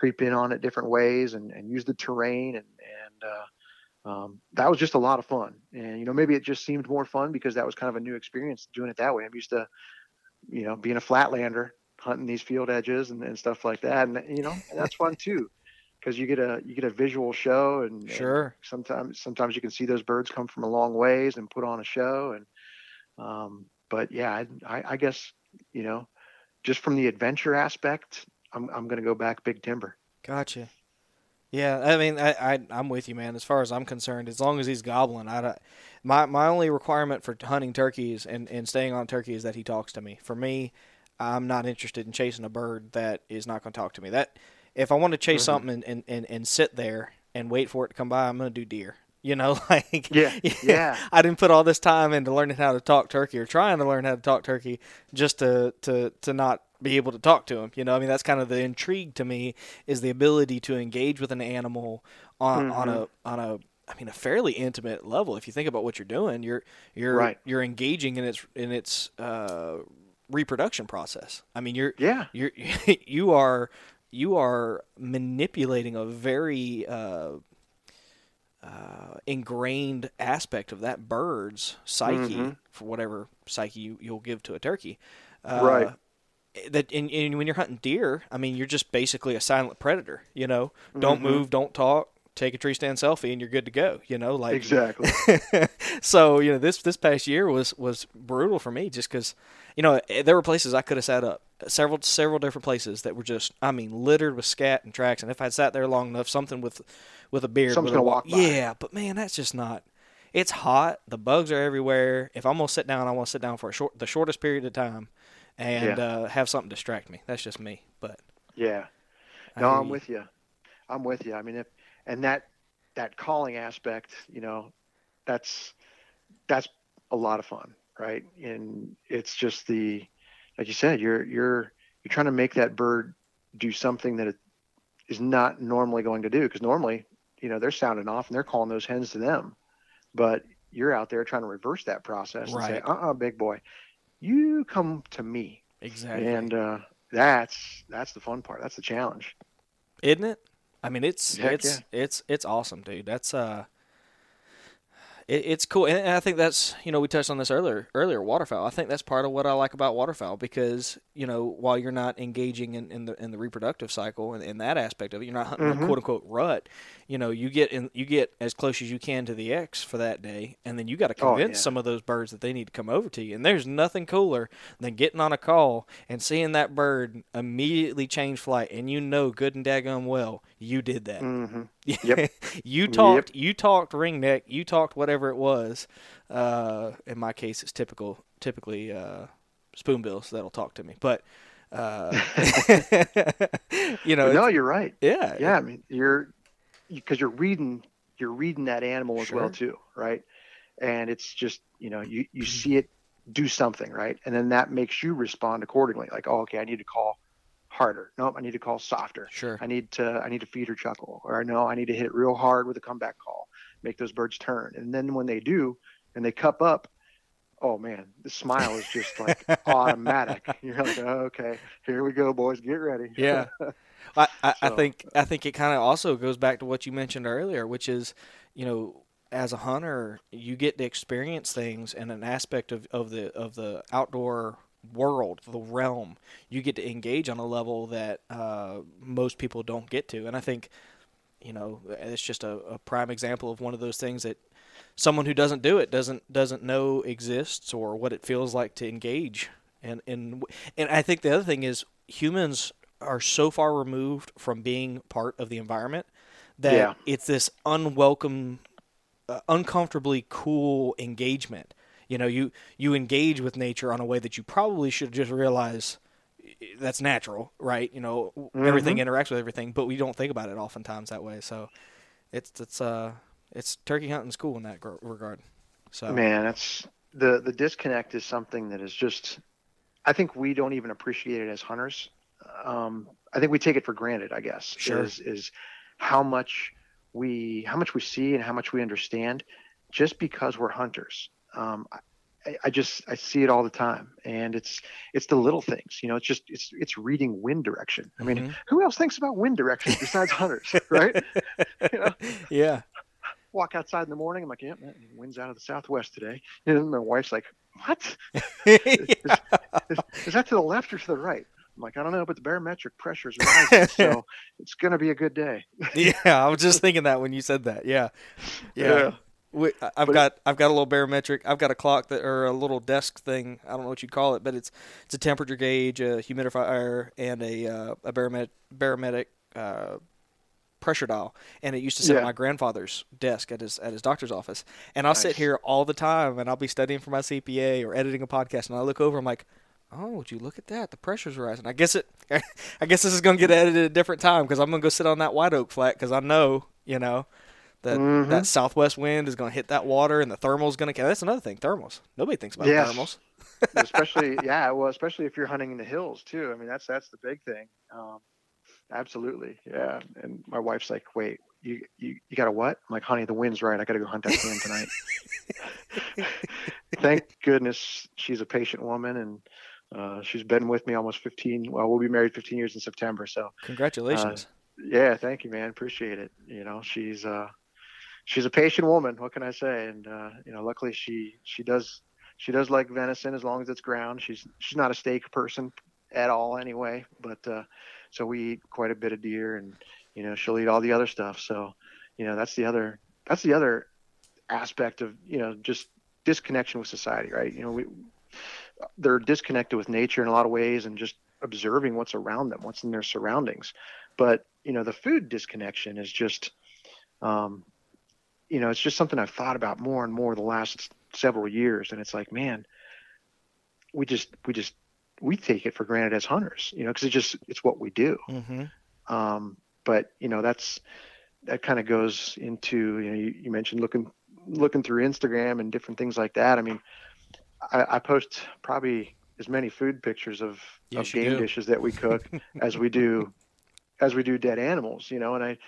creep in on it different ways and, and use the terrain and and uh, um, that was just a lot of fun. And you know, maybe it just seemed more fun because that was kind of a new experience doing it that way. I'm used to, you know, being a flatlander, hunting these field edges and, and stuff like that. And you know, that's fun too, because you get a you get a visual show and, and Sure. sometimes sometimes you can see those birds come from a long ways and put on a show. And um, but yeah, I, I, I guess you know, just from the adventure aspect, I'm I'm gonna go back big timber. Gotcha. Yeah, I mean, I, I I'm with you, man. As far as I'm concerned, as long as he's gobbling, I my my only requirement for hunting turkeys and, and staying on turkey is that he talks to me. For me, I'm not interested in chasing a bird that is not going to talk to me. That if I want to chase Mhm. something and, and, and, and sit there and wait for it to come by, I'm going to do deer. You know, [LAUGHS] like yeah, yeah. I didn't put all this time into learning how to talk turkey or trying to learn how to talk turkey just to to to not be able to talk to him. You know, I mean that's kind of the intrigue to me is the ability to engage with an animal on mm-hmm. on a on a I mean a fairly intimate level. If you think about what you're doing, you're you're right. you're engaging in its in its uh, reproduction process. I mean you're yeah you're [LAUGHS] you are you are manipulating a very uh, uh, ingrained aspect of that bird's psyche mm-hmm. for whatever psyche you, you'll give to a turkey. Uh, right. That and, and, when you're hunting deer, I mean, you're just basically a silent predator. You know, don't mm-hmm. move, don't talk, take a tree stand selfie, and you're good to go. You know, like exactly. [LAUGHS] so you know, this this past year was was brutal for me, just because you know there were places I could have sat up, several several different places that were just, I mean, littered with scat and tracks, and if I'd sat there long enough, something with with a beard. Someone's gonna walk by. Yeah, but man, that's just not. It's hot. The bugs are everywhere. If I'm gonna sit down, I want to sit down for a short, the shortest period of time, and yeah. uh, have something distract me. That's just me. But yeah, no, I'm with you. I'm with you. I mean, if and that that calling aspect, you know, that's that's a lot of fun, right? And it's just the like you said, you're you're you're trying to make that bird do something that it is not normally going to do. Because normally you know they're sounding off and they're calling those hens to them. But you're out there trying to reverse that process right. and say uh-uh big boy you come to me. Exactly. And uh, that's that's the fun part. That's the challenge. Isn't it i mean it's Heck it's yeah. it's it's awesome dude that's uh it, it's cool, and I think that's you know we touched on this earlier earlier waterfowl. I think that's part of what I like about waterfowl because you know while you're not engaging in, in the in the reproductive cycle and in that aspect of it, you're not hunting mm-hmm. a quote unquote rut. You know you get in you get as close as you can to the X for that day, and then you got to convince oh, yeah. some of those birds that they need to come over to you. And there's nothing cooler than getting on a call and seeing that bird immediately change flight, and you know good and daggone well you did that. Mm-hmm. [LAUGHS] Yep. you talked. Yep. You talked ringneck. You talked whatever it was. Uh, in my case, it's typical. Typically, uh, spoonbills that'll talk to me. But uh, [LAUGHS] [LAUGHS] you know, no, you're right. Yeah. Yeah. I mean, you're because you're reading. You're reading that animal as sure. well too, right? And it's just you know you you mm-hmm. see it do something right, and then that makes you respond accordingly. Like, oh, okay, I need to call harder. Nope, I need to call softer. Sure. I need to I need to feed or chuckle, or no, I need to hit it real hard with a comeback call, make those birds turn. And then when they do, and they cup up, oh man, the smile is just like [LAUGHS] automatic. You're like, oh, okay, here we go, boys, get ready. Yeah. [LAUGHS] I, I, so, I think I think it kind of also goes back to what you mentioned earlier, which is, you know, as a hunter, you get to experience things and an aspect of, of the of the outdoor world, the realm, you get to engage on a level that uh, most people don't get to. And I think, you know, it's just a, a, prime example of one of those things that someone who doesn't do it doesn't doesn't know exists or what it feels like to engage. And and and I think the other thing is humans are so far removed from being part of the environment that yeah. it's this unwelcome, uh, uncomfortably cool engagement. You know you you engage with nature on a way that you probably should just realize that's natural right? You know mm-hmm. everything interacts with everything but we don't think about it oftentimes that way. So it's it's uh it's turkey hunting's cool in that regard. So man that's the the disconnect is something that is just i think we don't even appreciate it as hunters um i think we take it for granted i guess sure. is is how much we how much we see and how much we understand just because we're hunters um, I, I, just I see it all the time, and it's it's the little things. You know, it's just it's it's reading wind direction. I mean, mm-hmm. who else thinks about wind direction besides hunters, [LAUGHS] right? you know? Yeah. Walk outside in the morning. I'm like, yeah, wind's out of the southwest today. And my wife's like, what? [LAUGHS] yeah. is, is, is that to the left or to the right? I'm like, I don't know, but the barometric pressure is rising, so [LAUGHS] it's going to be a good day. yeah, I was just thinking that when you said that. Yeah, yeah. yeah. We, I've but got I've got a little barometric. I've got a clock that or a little desk thing. I don't know what you call it, but it's it's a temperature gauge, a humidifier, and a uh, a barometric barometric uh, pressure dial. And it used to sit yeah. at my grandfather's desk at his at his doctor's office. And I'll nice. sit here all the time, and I'll be studying for my CPA or editing a podcast, and I look over. I'm like, oh, would you look at that? The pressure's rising. I guess it. [LAUGHS] I guess this is gonna get edited a different time because I'm gonna go sit on that white oak flat because I know You know, that Mhm. that southwest wind is going to hit that water, and the thermal's going to. That's another thing. Thermals. Nobody thinks about Yes. thermals. [LAUGHS] especially [LAUGHS] yeah well especially if you're hunting in the hills too i mean that's that's the big thing um absolutely yeah and my wife's like wait you you, you got a what i'm like honey the wind's right i gotta go hunt that can tonight thank goodness she's a patient woman and uh, she's been with me almost 15 well we'll be married 15 years in september so Congratulations. yeah thank you man. Appreciate it. You know she's uh she's a patient woman what can i say? And uh you know luckily she she does she does like venison as long as it's ground. She's she's not a steak person at all anyway but uh so we eat quite a bit of deer and you know she'll eat all the other stuff. So you know that's the other that's the other aspect of you know just disconnection with society right? You know we they're disconnected with nature in a lot of ways and just observing what's around them what's in their surroundings. But you know the food disconnection is just um you know it's just something i've thought about more and more the last several years. And it's like man we just we just we take it for granted as hunters you know because it's just it's what we do. Mm-hmm. um but you know that's that kind of goes into you know you, you mentioned looking looking through instagram and different things like that. I mean i, I post probably as many food pictures of, Yes, of game do. dishes that we cook [LAUGHS] as we do as we do dead animals you know and i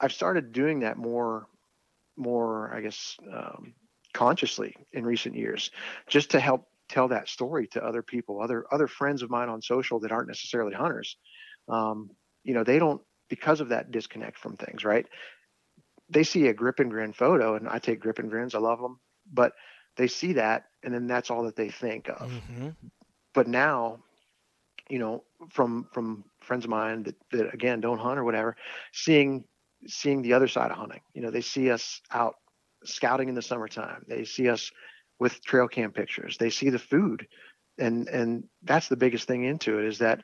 i've started doing that more more i guess um, consciously in recent years just to help tell that story to other people other other friends of mine on social that aren't necessarily hunters um, you know they don't because of that disconnect from things right they see a grip and grin photo and i take grip and grins i love them but they see that and then that's all that they think of. Mm-hmm. but now you know from from friends of mine that, that again don't hunt or whatever seeing seeing the other side of hunting. You know they see us out scouting in the summertime. They see us with trail cam pictures. They see the food. And and that's the biggest thing into it is that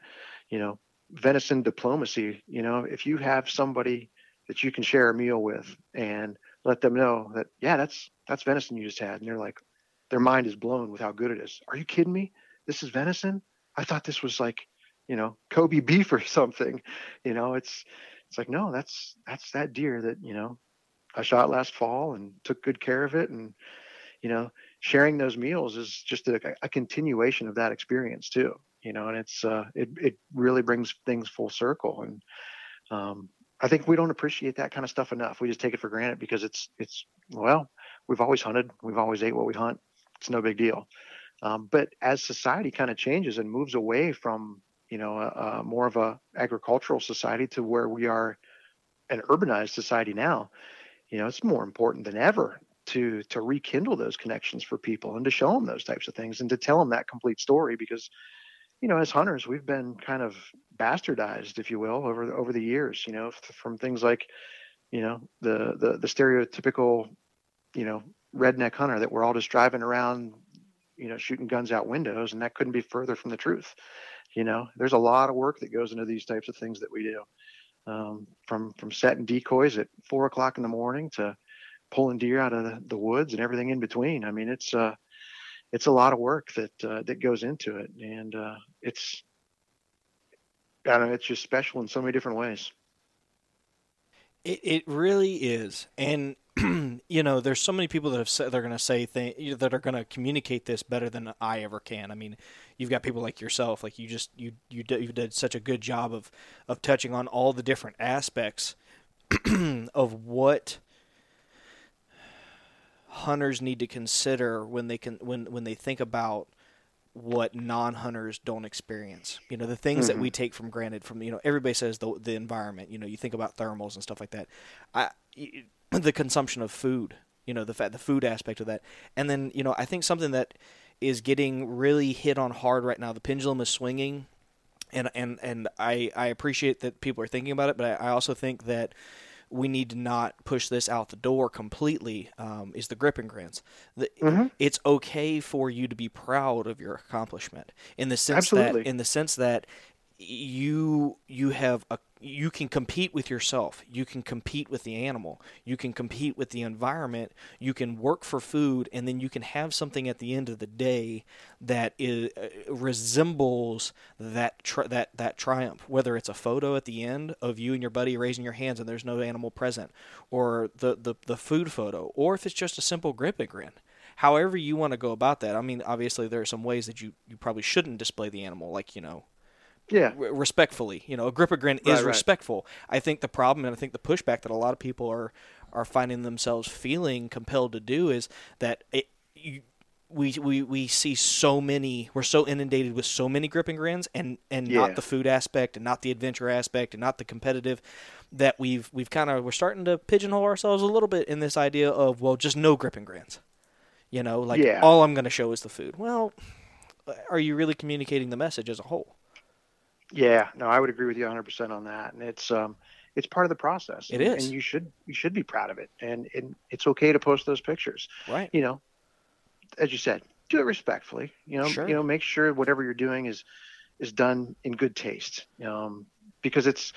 you know venison diplomacy. You know if you have somebody that you can share a meal with and let them know that yeah that's that's venison you just had and they're like their mind is blown with how good it is. Are you kidding me? This is venison? I thought this was like you know kobe beef or [LAUGHS] something. You know it's it's like no that's that's that deer that you know i shot last fall and took good care of it. And you know sharing those meals is just a, a continuation of that experience too you know and it's uh it, it really brings things full circle. And um i think we don't appreciate that kind of stuff enough. We just take it for granted because it's it's well we've always hunted. We've always ate what we hunt it's no big deal. Um, but as society kind of changes and moves away from you know a, a more of a agricultural society to where we are an urbanized society now you know it's more important than ever to to rekindle those connections for people and to show them those types of things and to tell them that complete story because you know as hunters we've been kind of bastardized if you will over over the years you know from things like you know the the, the stereotypical you know redneck hunter that we're all just driving around you know shooting guns out windows and that couldn't be further from the truth. You know there's a lot of work that goes into these types of things that we do. Um, from from setting decoys at four o'clock in the morning to pulling deer out of the, the woods and everything in between. I mean it's uh it's a lot of work that uh, that goes into it. And uh, it's I don't know, it's just special in so many different ways. It it really is, and [CLEARS THROAT] you know, there's so many people that have said they're going to say things that are going to communicate this better than I ever can. I mean, you've got people like yourself, like you just you you did, you did such a good job of of touching on all the different aspects [CLEARS THROAT] of what hunters need to consider when they can when when they think about what non-hunters don't experience. You know, the things that we mm-hmm. take for granted from you know everybody says the the environment. You know, you think about thermals and stuff like that. I the consumption of food. You know, the fact the food aspect of that, and then you know I think something that is getting really hit on hard right now. The pendulum is swinging, and and and I I appreciate that people are thinking about it, but I, I also think that we need to not push this out the door completely. Um, is the grip and grins? The, Mhm. It's okay for you to be proud of your accomplishment in the sense Absolutely. that in the sense that you you have a you can compete with yourself. You can compete with the animal. You can compete with the environment. You can work for food and then you can have something at the end of the day that is uh, resembles that tri- that that triumph. Whether it's a photo at the end of you and your buddy raising your hands and there's no animal present or the the, the food photo or if it's just a simple grip and grin. However you want to go about that i mean obviously there are some ways that you you probably shouldn't display the animal like you know yeah. respectfully you know a grip grin is right, respectful. I think the problem and i think the pushback that a lot of people are are finding themselves feeling compelled to do is that it, you, we, we we see so many we're so inundated with so many grip and grins and and yeah. not the food aspect and not the adventure aspect and not the competitive that we've we've kind of we're starting to pigeonhole ourselves a little bit in this idea of well just no grip and grins you know like yeah. all i'm going to show is the food. Well are you really communicating the message as a whole yeah, no, I would agree with you 100% on that. And it's um it's part of the process. It and, is. and you should you should be proud of it. And, and it's okay to post those pictures. Right. You know, as you said, do it respectfully. You know, sure. you know, make sure whatever you're doing is is done in good taste. Um, because it's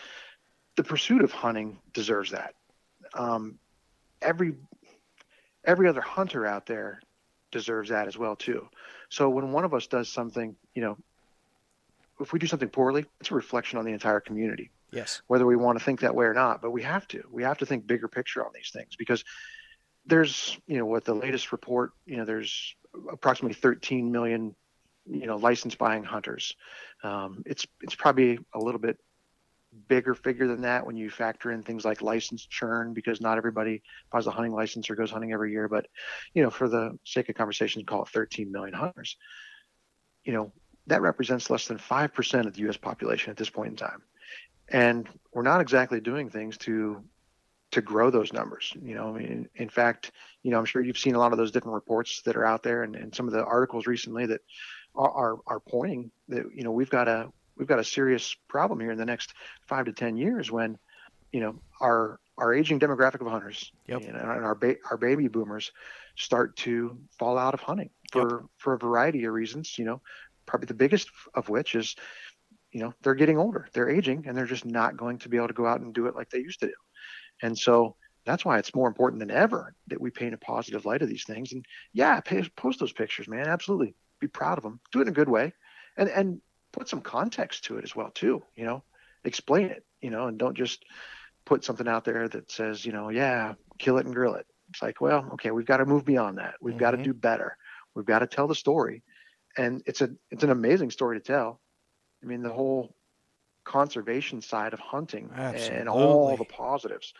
the pursuit of hunting deserves that. Um, every every other hunter out there deserves that as well too. So when one of us does something, you know, if we do something poorly, it's a reflection on the entire community. Yes. Whether we want to think that way or not, but we have to. We have to think bigger picture on these things because there's, you know, what the latest report, you know, there's approximately 13 million, you know, license buying hunters. Um, it's it's probably a little bit bigger figure than that when you factor in things like license churn because not everybody buys a hunting license or goes hunting every year. But, you know, for the sake of conversation, call it 13 million hunters. You know, that represents less than 5% of the US population at this point in time. And we're not exactly doing things to to grow those numbers. You know, I mean, in, fact, you know, I'm sure you've seen a lot of those different reports that are out there and, and some of the articles recently that are, are, are pointing that, you know, we've got a we've got a serious problem here in the next five to 10 years when, you know, our our aging demographic of hunters yep. and our ba- our baby boomers start to fall out of hunting for yep. for a variety of reasons. You know, probably the biggest of which is, you know, they're getting older, they're aging, and they're just not going to be able to go out and do it like they used to do. And so that's why it's more important than ever that we paint a positive light of these things. And yeah, pay, post those pictures, man. Absolutely, be proud of them. Do it in a good way, and and put some context to it as well too. You know, explain it. You know, and don't just put something out there that says, you know, yeah, kill it and grill it. It's like, well, okay, we've got to move beyond that. We've mm-hmm. got to do better. We've got to tell the story and it's a it's an amazing story to tell. I mean, the whole conservation side of hunting Absolutely. and all the positives.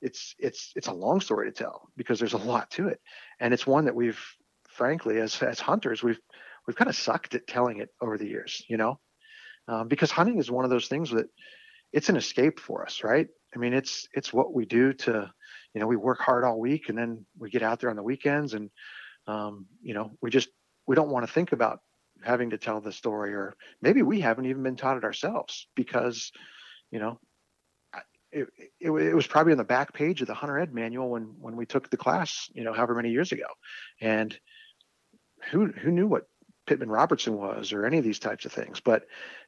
It's it's it's a long story to tell because there's a lot to it, and it's one that we've frankly as as hunters we've we've kind of sucked at telling it over the years, you know, um, because hunting is one of those things that it's an escape for us, right? I mean, it's it's what we do to, you know, we work hard all week and then we get out there on the weekends and, um, you know, we just we don't want to think about having to tell the story or maybe we haven't even been taught it ourselves because you know it, it, it, was probably on the back page of the hunter ed manual when when we took the class you know however many years ago. And who who knew what pittman robertson was or any of these types of things. But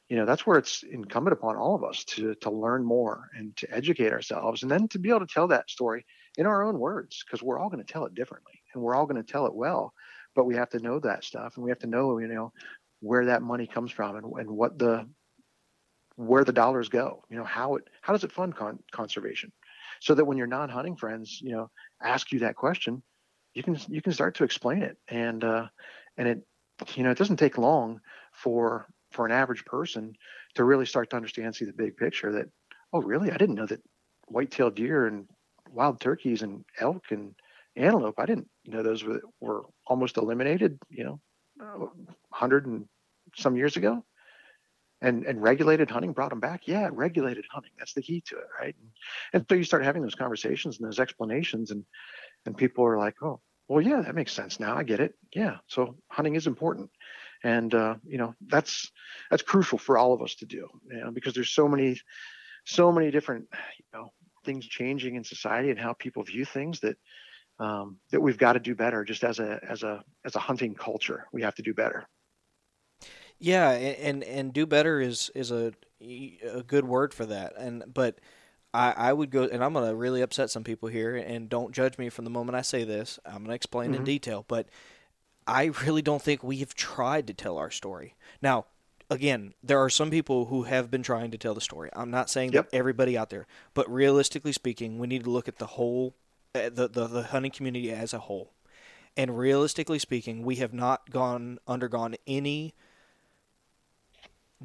you know that's where it's incumbent upon all of us to to learn more and to educate ourselves and then to be able to tell that story in our own words because we're all going to tell it differently and we're all going to tell it well but we have to know that stuff and we have to know you know where that money comes from and, and what the where the dollars go you know how it how does it fund con- conservation? So that when your non-hunting friends you know ask you that question you can you can start to explain it. And uh and it you know it doesn't take long for for an average person to really start to understand see the big picture that oh really? I didn't know that white-tailed deer and wild turkeys and elk and antelope i didn't know those were, were almost eliminated you know 100 and some years ago. And and regulated hunting brought them back. Yeah regulated hunting that's the key to it right? And, and so you start having those conversations and those explanations and and people are like oh well yeah that makes sense now i get it. Yeah so hunting is important. And uh, you know that's that's crucial for all of us to do you know because there's so many so many different you know things changing in society and how people view things that um, that we've got to do better just as a as a as a hunting culture we have to do better yeah and and do better is is a a good word for that. And but I, I would go, and I'm going to really upset some people here, and don't judge me from the moment I say this. I'm going to explain Mm-hmm. in detail, but I really don't think we have tried to tell our story. Now, again, there are some people who have been trying to tell the story. I'm not saying Yep. that everybody out there, but realistically speaking, we need to look at the whole, the, the the hunting community as a whole. And realistically speaking, we have not gone undergone any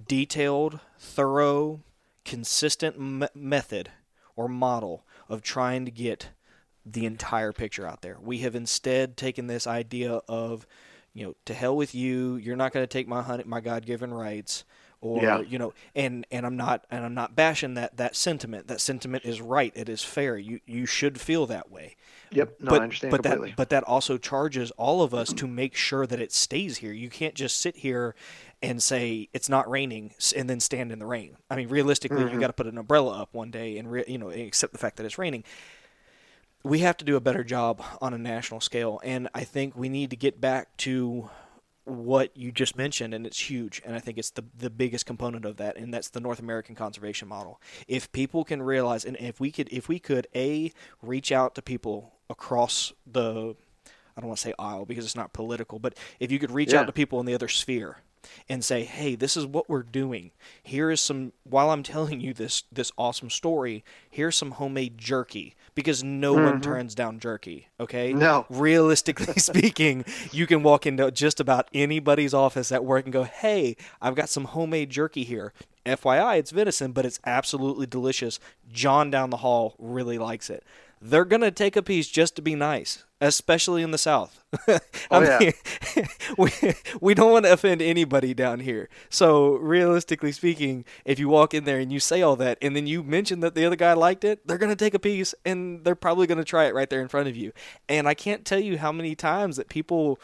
detailed, thorough, consistent me- method or model of trying to get the entire picture out there. We have instead taken this idea of, you know, to hell with you. You're not going to take my hunt, my God-given rights, or Yeah. you know, and and I'm not and I'm not bashing that that sentiment. That sentiment is right. It is fair. You you should feel that way. Yep. No, but, I understand but completely. That, but that also charges all of us to make sure that it stays here. You can't just sit here and say it's not raining and then stand in the rain. I mean, realistically, Mm-hmm. you got to put an umbrella up one day and re, you know accept the fact that it's raining. We have to do a better job on a national scale, and I think we need to get back to what you just mentioned, and it's huge. And I think it's the the biggest component of that, and that's the North American conservation model. If people can realize, and if we could, if we could, a reach out to people across the, I don't want to say aisle because it's not political, but if you could reach Yeah. out to people in the other sphere and say, "Hey, this is what we're doing. Here is some while I'm telling you this this awesome story, here's some homemade jerky because no one mm-hmm. turns down jerky, okay? No. Realistically [LAUGHS] speaking, you can walk into just about anybody's office at work and go, "Hey, I've got some homemade jerky here." FYI, it's venison, but it's absolutely delicious. John down the hall really likes it. They're going to take a piece just to be nice, especially in the South. [LAUGHS] I Oh, yeah. mean, [LAUGHS] we, we don't want to offend anybody down here. So, realistically speaking, if you walk in there and you say all that and then you mention that the other guy liked it, they're going to take a piece and they're probably going to try it right there in front of you. And I can't tell you how many times that people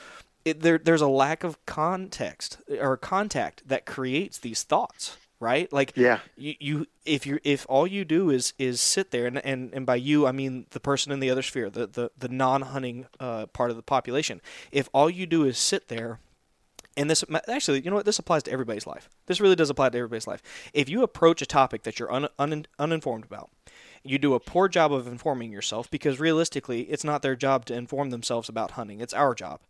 it, there there's a lack of context or contact that creates these thoughts right? Like Yeah. you, you if you if all you do is is sit there and, and and by you i mean the person in the other sphere the the, the non-hunting uh, part of the population. If all you do is sit there and this actually you know what? This applies to everybody's life. This really does apply to everybody's life. If you approach a topic that you're un, un, uninformed about you do a poor job of informing yourself because realistically it's not their job to inform themselves about hunting. It's our job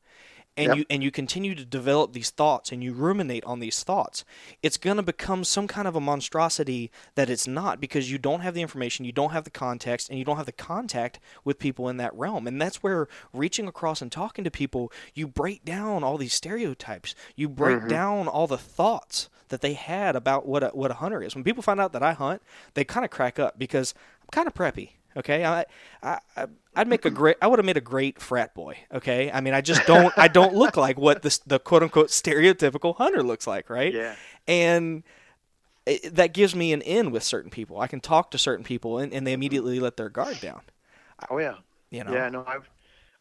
and Yep. you and you continue to develop these thoughts and you ruminate on these thoughts it's going to become some kind of a monstrosity that it's not because you don't have the information you don't have the context and you don't have the contact with people in that realm. And that's where reaching across and talking to people you break down all these stereotypes. You break mm-hmm. down all the thoughts that they had about what a, what a hunter is. When people find out that I hunt they kind of crack up because I'm kind of preppy Okay, I, I, I- I'd make a great. I would have made a great frat boy. Okay, I mean, I just don't. I don't look [LAUGHS] like what the the quote unquote stereotypical hunter looks like, right? Yeah. And it, that gives me an in with certain people. I can talk to certain people, and, and they mm-hmm. immediately let their guard down. Oh yeah. You know. Yeah. No, I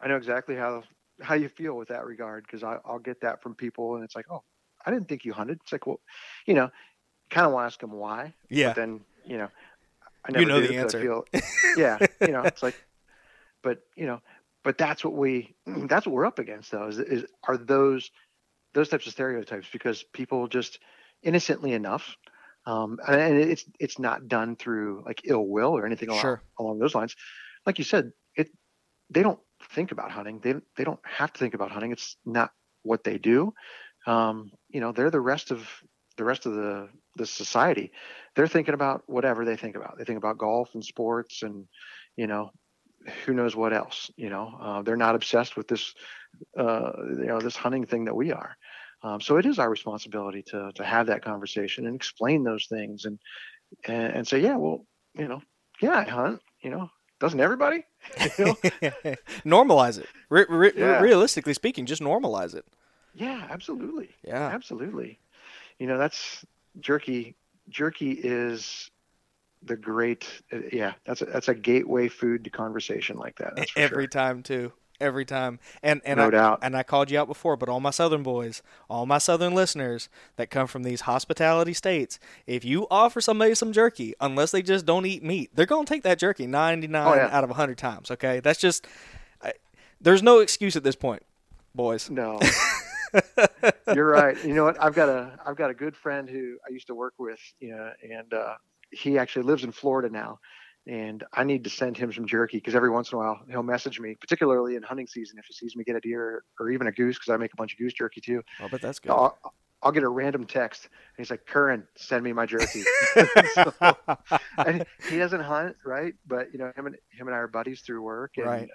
I know exactly how how you feel with that regard because I'll get that from people and it's like, oh, I didn't think you hunted. It's like, well, you know, kind of want to ask them why. Yeah. But then you know, I You know do the answer. feel, [LAUGHS] yeah. You know, it's like, but you know, but that's what we [CLEARS THROAT] that's what we're up against though. Is, is are those those types of stereotypes because people just innocently enough. Um, and it's it's not done through like ill will or anything along, Sure. along those lines. Like you said, it they don't think about hunting. They they don't have to think about hunting. It's not what they do. Um, you know, they're the rest of the rest of the the society. They're thinking about whatever they think about. They think about golf and sports and you know who knows what else. You know, uh, they're not obsessed with this uh, you know this hunting thing that we are. Um, so it is our responsibility to to have that conversation and explain those things and and, and say, yeah, well, you know, yeah, I hunt. You know, doesn't everybody? [LAUGHS] You know? [LAUGHS] normalize it. Re- re- Yeah. Realistically speaking, just normalize it. Yeah, absolutely. Yeah. Absolutely. You know, that's jerky. Jerky is the great. uh, Yeah, that's a, that's a gateway food to conversation like that. That's for Every sure. time too. Every time. And and No I, doubt. and I called you out before, but all my southern boys, all my southern listeners that come from these hospitality states, if you offer somebody some jerky, unless they just don't eat meat, they're going to take that jerky 99 Oh, yeah. out of 100 times, okay? That's just I, there's no excuse at this point, boys. No, [LAUGHS] You're right. You know what? I've got a I've got a good friend who I used to work with, you know, and uh, he actually lives in Florida now. And I need to send him some jerky because every once in a while he'll message me, particularly in hunting season, if he sees me get a deer or even a goose, because I make a bunch of goose jerky too. Oh, but that's good. I'll, I'll get a random text, and he's like, "Curran, send me my jerky." [LAUGHS] [LAUGHS] so, and he doesn't hunt, right? But you know, him and him and I are buddies through work, and Right.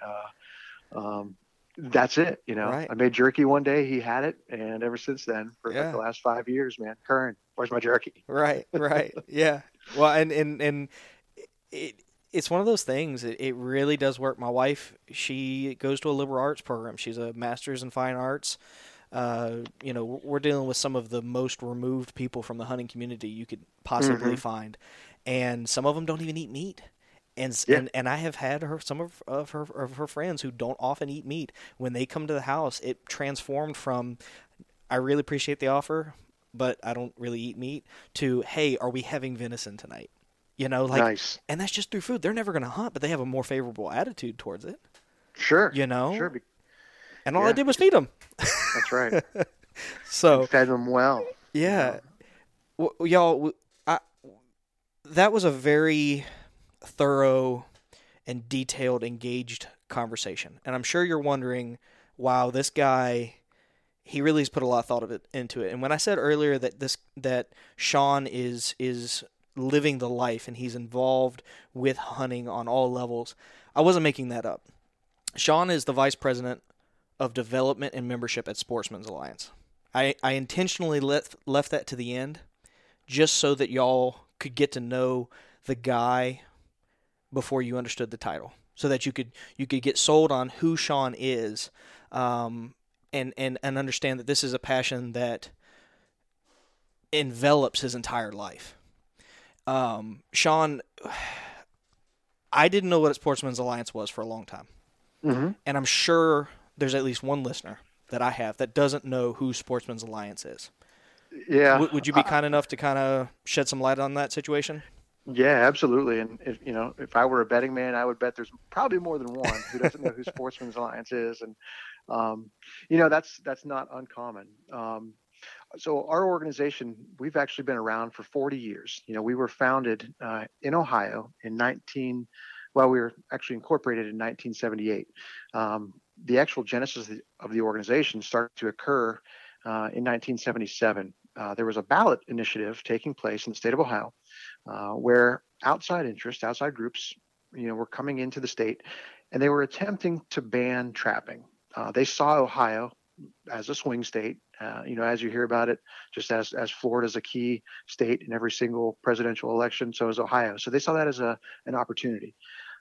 uh, um, that's it. You know, Right. I made jerky one day, he had it, and ever since then, for Yeah. like the last five years, man, Curran, where's my jerky? Right, right. yeah. Well, and and and it it's one of those things. It, it really does work. My wife, she goes to a liberal arts program. She's a master's in fine arts. Uh, you know, we're dealing with some of the most removed people from the hunting community you could possibly Mhm. find, and some of them don't even eat meat. And, Yeah. and and I have had her some of, of her of her friends who don't often eat meat. When they come to the house, it transformed from I really appreciate the offer, but I don't really eat meat to hey, are we having venison tonight? You know, like nice, and that's just through food. They're never going to hunt, but they have a more favorable attitude towards it. sure, You know? sure, be- And all I did was feed them. that's right. [LAUGHS] So, Fed them well. yeah. W- y'all I that was a very thorough and detailed engaged conversation. And I'm sure you're wondering, wow, this guy he really has put a lot of thought of it into it. And when I said earlier that this that Sean is is living the life and he's involved with hunting on all levels, I wasn't making that up. Sean is the vice president of development and membership at Sportsmen's Alliance. I, I intentionally left left that to the end just so that y'all could get to know the guy before you understood the title. So that you could you could get sold on who Sean is um, and, and, and understand that this is a passion that envelops his entire life. Um, Sean, I didn't know what a Sportsmen's Alliance was for a long time. hmm And I'm sure there's at least one listener that I have that doesn't know who Sportsmen's Alliance is. Yeah. W- would you be I- kind enough to kind of shed some light on that situation? Yeah, absolutely. And if you know, if I were a betting man, I would bet there's probably more than one who doesn't know who Sportsmen's Alliance is, and um, you know that's that's not uncommon. Um, so our organization, we've actually been around for 40 years. You know, we were founded uh, in Ohio in 19. Well, we were actually incorporated in 1978. Um, the actual genesis of the, organization started to occur uh, in 1977. Uh, there was a ballot initiative taking place in the state of Ohio uh, where outside interests, outside groups, you know, were coming into the state, and they were attempting to ban trapping. Uh, they saw Ohio as a swing state, uh, you know, as you hear about it, just as as Florida's a key state in every single presidential election, so is Ohio. So they saw that as a an opportunity.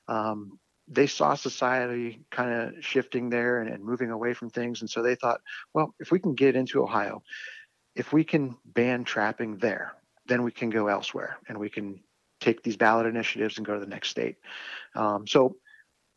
Um, they saw society kind of shifting there and, and moving away from things, and so they thought, well, if we can get into Ohio, if we can ban trapping there, then we can go elsewhere and we can take these ballot initiatives and go to the next state. Um, so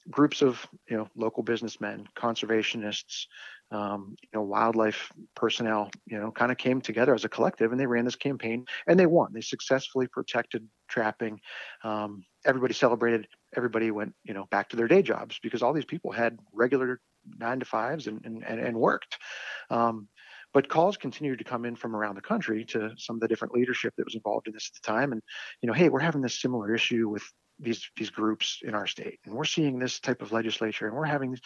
groups of you know local businessmen, conservationists, um, you know wildlife personnel, you know, kind of came together as a collective and they ran this campaign and they won. They successfully protected trapping. Um, everybody celebrated. Everybody went you know back to their day jobs because all these people had regular nine to fives and and, and, worked. Um, but calls continued to come in from around the country to some of the different leadership that was involved in this at the time and you know hey we're having this similar issue with these these groups in our state and we're seeing this type of legislature and we're having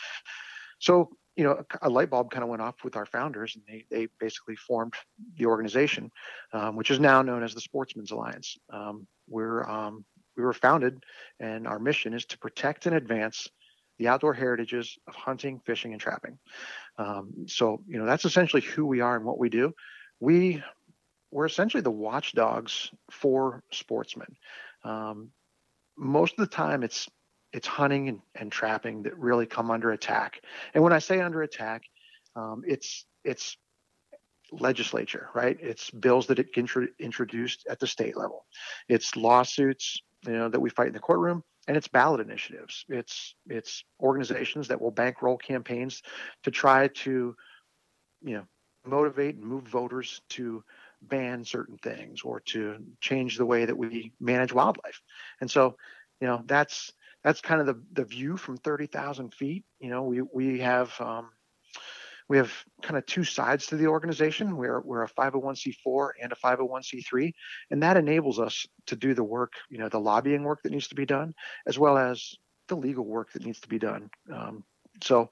so you know a, a light bulb kind of went off with our founders and they they basically formed the organization um, which is now known as the sportsmen's alliance um, we're um, we were founded and our mission is to protect and advance the outdoor heritages of hunting, fishing, and trapping. Um, so, you know, that's essentially who we are and what we do. We we're essentially the watchdogs for sportsmen. Um, most of the time, it's it's hunting and, and trapping that really come under attack. And when I say under attack, um, it's it's legislature, right? It's bills that get intro- introduced at the state level. It's lawsuits, you know, that we fight in the courtroom and it's ballot initiatives. It's it's organizations that will bankroll campaigns to try to, you know, motivate and move voters to ban certain things or to change the way that we manage wildlife. And so, you know, that's that's kind of the the view from thirty thousand feet. You know, we we have um, we have kind of two sides to the organization. We're we're a 501c4 and a 501c3, and that enables us to do the work, you know, the lobbying work that needs to be done, as well as the legal work that needs to be done. Um, so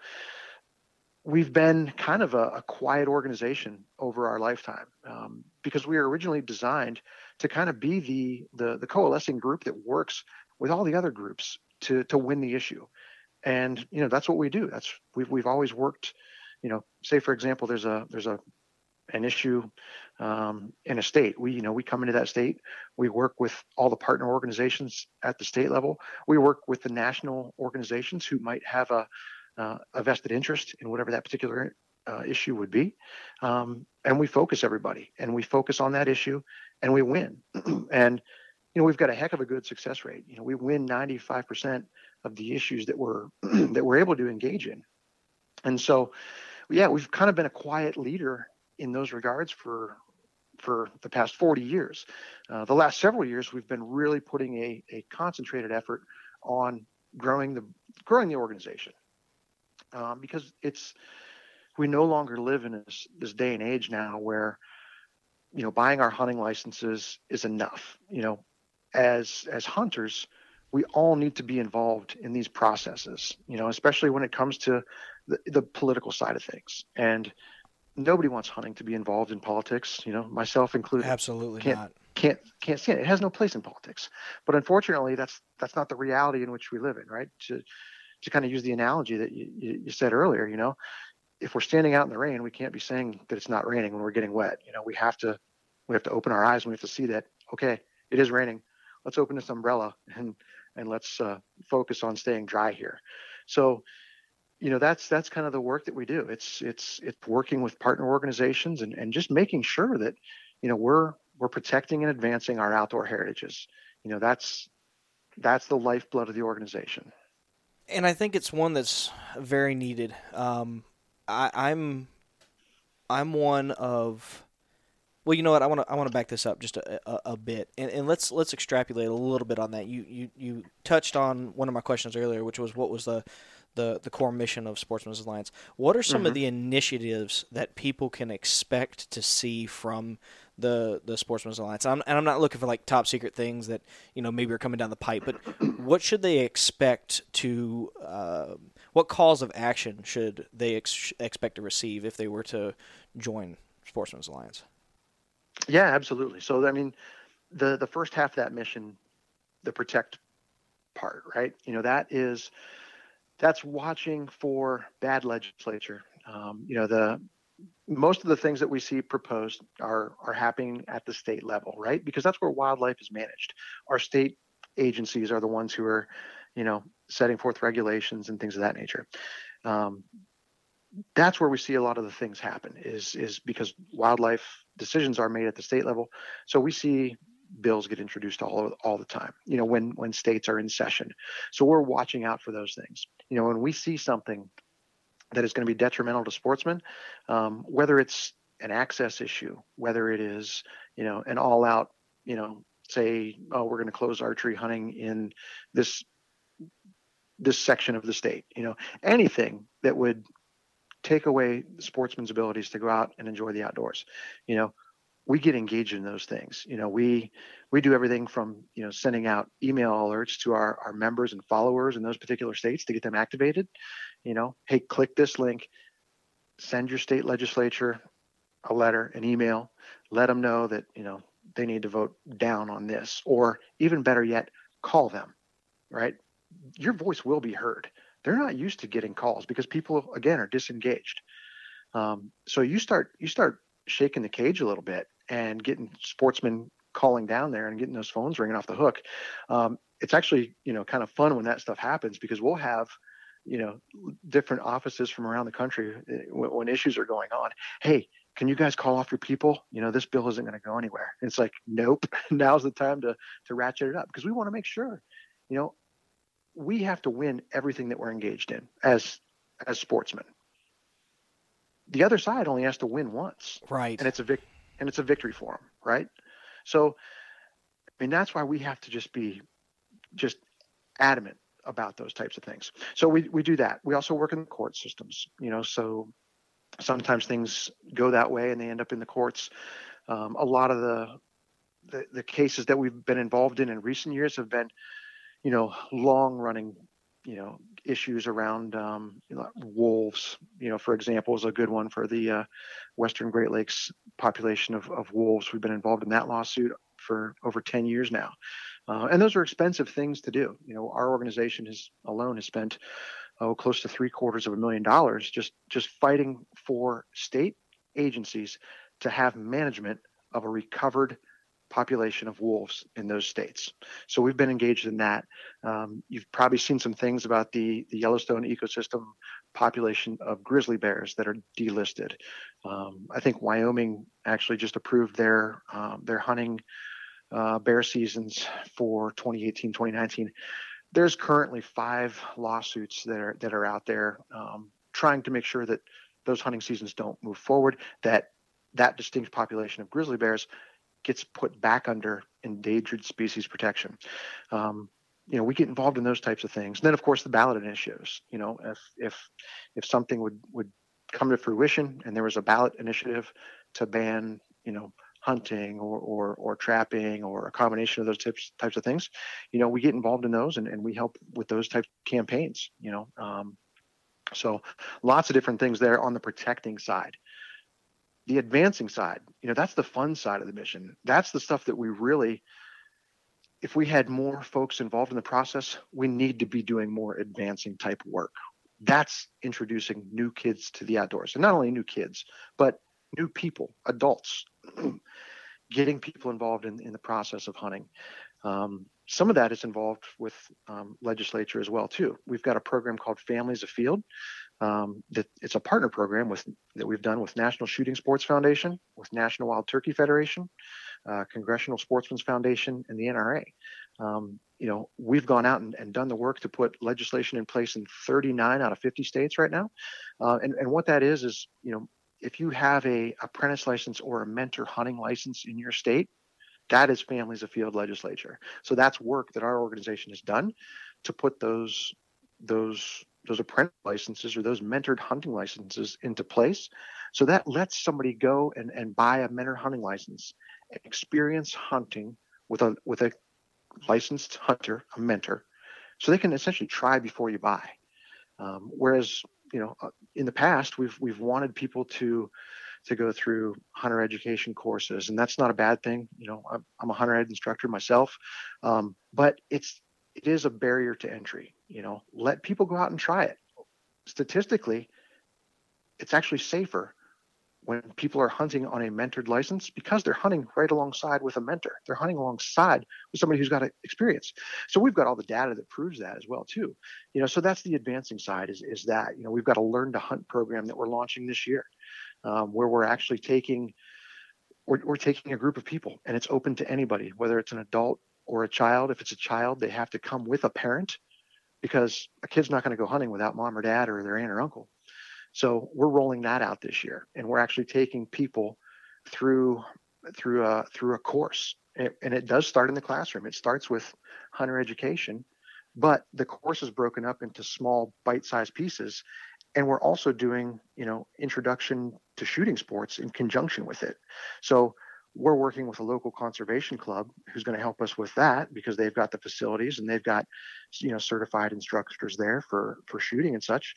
we've been kind of a, a, quiet organization over our lifetime um, because we were originally designed to kind of be the, the the coalescing group that works with all the other groups to to win the issue. And you know that's what we do. That's we've, we've always worked you know say for example there's a there's a an issue um, in a state. We you know we come into that state we work with all the partner organizations at the state level. We work with the national organizations who might have a uh, a vested interest in whatever that particular uh, issue would be um, and we focus everybody and we focus on that issue and we win [CLEARS THROAT] and you know we've got a heck of a good success rate you know we win 95% of the issues that we're [CLEARS THROAT] that we're able to engage in. And so, yeah, we've kind of been a quiet leader in those regards for for the past 40 years. Uh, the last several years, we've been really putting a, a concentrated effort on growing the growing the organization um, because it's we no longer live in this, this day and age now where you know buying our hunting licenses is enough. You know, as as hunters, we all need to be involved in these processes, you know, especially when it comes to the, the political side of things. And nobody wants hunting to be involved in politics, you know, myself included. Absolutely can't, not. Can't can't see it. It has no place in politics. But unfortunately, that's that's not the reality in which we live in, right? To to kind of use the analogy that you, you said earlier, you know, if we're standing out in the rain, we can't be saying that it's not raining when we're getting wet. You know, we have to we have to open our eyes and we have to see that okay, it is raining. Let's open this umbrella [LAUGHS] and and let's uh, focus on staying dry here. So, you know, that's that's kind of the work that we do. It's it's it's working with partner organizations and, and just making sure that, you know, we're we're protecting and advancing our outdoor heritages. You know, that's that's the lifeblood of the organization. And I think it's one that's very needed. Um, I, I'm I'm one of well, you know what? I want to I want to back this up just a, a, a bit, and, and, let's let's extrapolate a little bit on that. You, you you touched on one of my questions earlier, which was what was the the, the core mission of Sportsmen's Alliance. What are some mm-hmm. of the initiatives that people can expect to see from the the Sportsmen's Alliance? I'm, and I'm not looking for like top secret things that you know maybe are coming down the pipe, but [COUGHS] what should they expect to? Uh, what calls of action should they ex- expect to receive if they were to join Sportsmen's Alliance? Yeah, absolutely. So I mean, the the first half of that mission, the protect part, right? You know, that is that's watching for bad legislature. Um, you know, the most of the things that we see proposed are are happening at the state level, right? Because that's where wildlife is managed. Our state agencies are the ones who are, you know, setting forth regulations and things of that nature. Um, that's where we see a lot of the things happen is is because wildlife decisions are made at the state level so we see bills get introduced all all the time you know when when states are in session so we're watching out for those things you know when we see something that is going to be detrimental to sportsmen um, whether it's an access issue whether it is you know an all out you know say oh we're going to close archery hunting in this this section of the state you know anything that would take away sportsmen's abilities to go out and enjoy the outdoors. You know, we get engaged in those things. You know, we we do everything from you know sending out email alerts to our our members and followers in those particular states to get them activated. You know, hey, click this link, send your state legislature a letter, an email, let them know that you know they need to vote down on this, or even better yet, call them. Right, your voice will be heard they're not used to getting calls because people again are disengaged. Um, so you start you start shaking the cage a little bit and getting sportsmen calling down there and getting those phones ringing off the hook. Um, it's actually you know kind of fun when that stuff happens because we'll have you know different offices from around the country eh, when, when issues are going on. Hey, can you guys call off your people? You know, this bill isn't going to go anywhere. And it's like, nope, [LAUGHS] now's the time to to ratchet it up because we want to make sure, you know, we have to win everything that we're engaged in as as sportsmen. The other side only has to win once, right? And it's a vic- and it's a victory for them, right? So, I mean, that's why we have to just be just adamant about those types of things. So we we do that. We also work in the court systems, you know. So sometimes things go that way and they end up in the courts. Um, a lot of the, the, the cases that we've been involved in in recent years have been, you know, long running, you know, issues around um, you know, wolves. You know, for example, is a good one for the uh, Western Great Lakes population of, of wolves. We've been involved in that lawsuit for over 10 years now. Uh, and those are expensive things to do. You know, our organization has alone has spent oh close to three quarters of a million dollars just just fighting for state agencies to have management of a recovered population of wolves in those states. So we've been engaged in that. Um, you've probably seen some things about the, the Yellowstone ecosystem population of grizzly bears that are delisted. Um, I think Wyoming actually just approved their um, their hunting uh, bear seasons for 2018, 2019. There's currently five lawsuits that are that are out there um, trying to make sure that those hunting seasons don't move forward. That that distinct population of grizzly bears gets put back under endangered species protection. Um, you know, we get involved in those types of things. And then, of course, the ballot initiatives. You know, if if if something would would come to fruition and there was a ballot initiative to ban, you know, hunting or, or, or trapping or a combination of those types types of things, you know, we get involved in those and, and we help with those types of campaigns, you know. Um, so lots of different things there on the protecting side. The advancing side, you know, that's the fun side of the mission. That's the stuff that we really if we had more folks involved in the process, we need to be doing more advancing type work. That's introducing new kids to the outdoors. And not only new kids, but new people, adults, [CLEARS THROAT] getting people involved in, in the process of hunting. Um, some of that is involved with um, legislature as well too. We've got a program called Families Afield. Um, that it's a partner program with that we've done with National Shooting Sports Foundation, with National Wild Turkey Federation, uh, Congressional Sportsmen's Foundation, and the NRA. Um, you know, we've gone out and, and, done the work to put legislation in place in 39 out of 50 states right now. Uh, and, and what that is is, you know, if you have a apprentice license or a mentor hunting license in your state, that is Families Afield legislature. So that's work that our organization has done to put those those those apprentice licenses or those mentored hunting licenses into place. So that lets somebody go and, and buy a mentor hunting license and experience hunting with a with a licensed hunter, a mentor, so they can essentially try before you buy. Um, whereas you know, uh, in the past, we've we've wanted people to to go through hunter education courses, and that's not a bad thing. You know, I'm, I'm a hunter ed instructor myself, um, but it's it is a barrier to entry. You know, let people go out and try it. Statistically, it's actually safer when people are hunting on a mentored license because they're hunting right alongside with a mentor. They're hunting alongside with somebody who's got experience. So we've got all the data that proves that as well too. You know, so that's the advancing side is is that you know we've got a learn to hunt program that we're launching this year, um, where we're actually taking we're, we're taking a group of people and it's open to anybody, whether it's an adult or a child. If it's a child, they have to come with a parent because a kid's not going to go hunting without mom or dad or their aunt or uncle. So we're rolling that out this year, and we're actually taking people through through a through a course, and, and it does start in the classroom. It starts with hunter education, but the course is broken up into small bite-sized pieces, and we're also doing you know introduction to shooting sports in conjunction with it. So we're working with a local conservation club who's going to help us with that because they've got the facilities and they've got you know certified instructors there for for shooting and such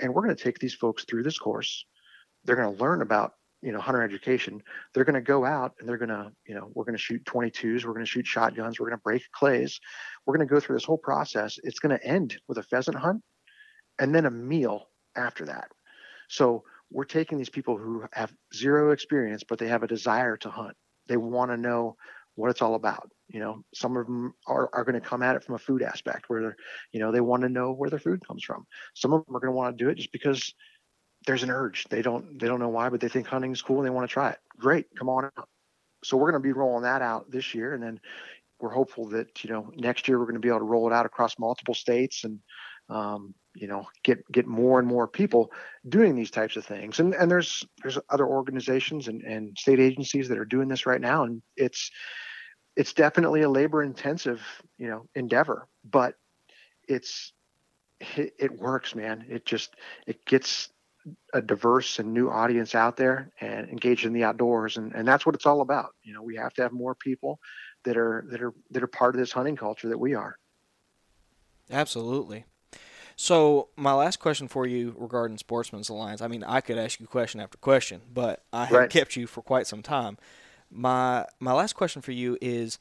and we're going to take these folks through this course. They're going to learn about you know hunter education. They're going to go out and they're going to you know we're going to shoot 22s we're going to shoot shotguns we're going to break clays. We're going to go through this whole process. It's going to end with a pheasant hunt and then a meal after that. So we're taking these people who have zero experience, but they have a desire to hunt. They want to know what it's all about. You know, some of them are, are going to come at it from a food aspect where, you know, they want to know where their food comes from. Some of them are going to want to do it just because there's an urge. They don't, they don't know why, but they think hunting is cool and they want to try it. Great. Come on out. So we're going to be rolling that out this year. And then we're hopeful that, you know, next year we're going to be able to roll it out across multiple states and, um, you know get get more and more people doing these types of things and and there's there's other organizations and, and state agencies that are doing this right now and it's it's definitely a labor intensive you know endeavor but it's it, it works man it just it gets a diverse and new audience out there and engaged in the outdoors, and, and that's what it's all about. You know, we have to have more people that are that are that are part of this hunting culture that we are. Absolutely. So my last question for you regarding Sportsmen's Alliance. I mean, I could ask you question after question, but I have right. kept you for quite some time. My my last question for you is,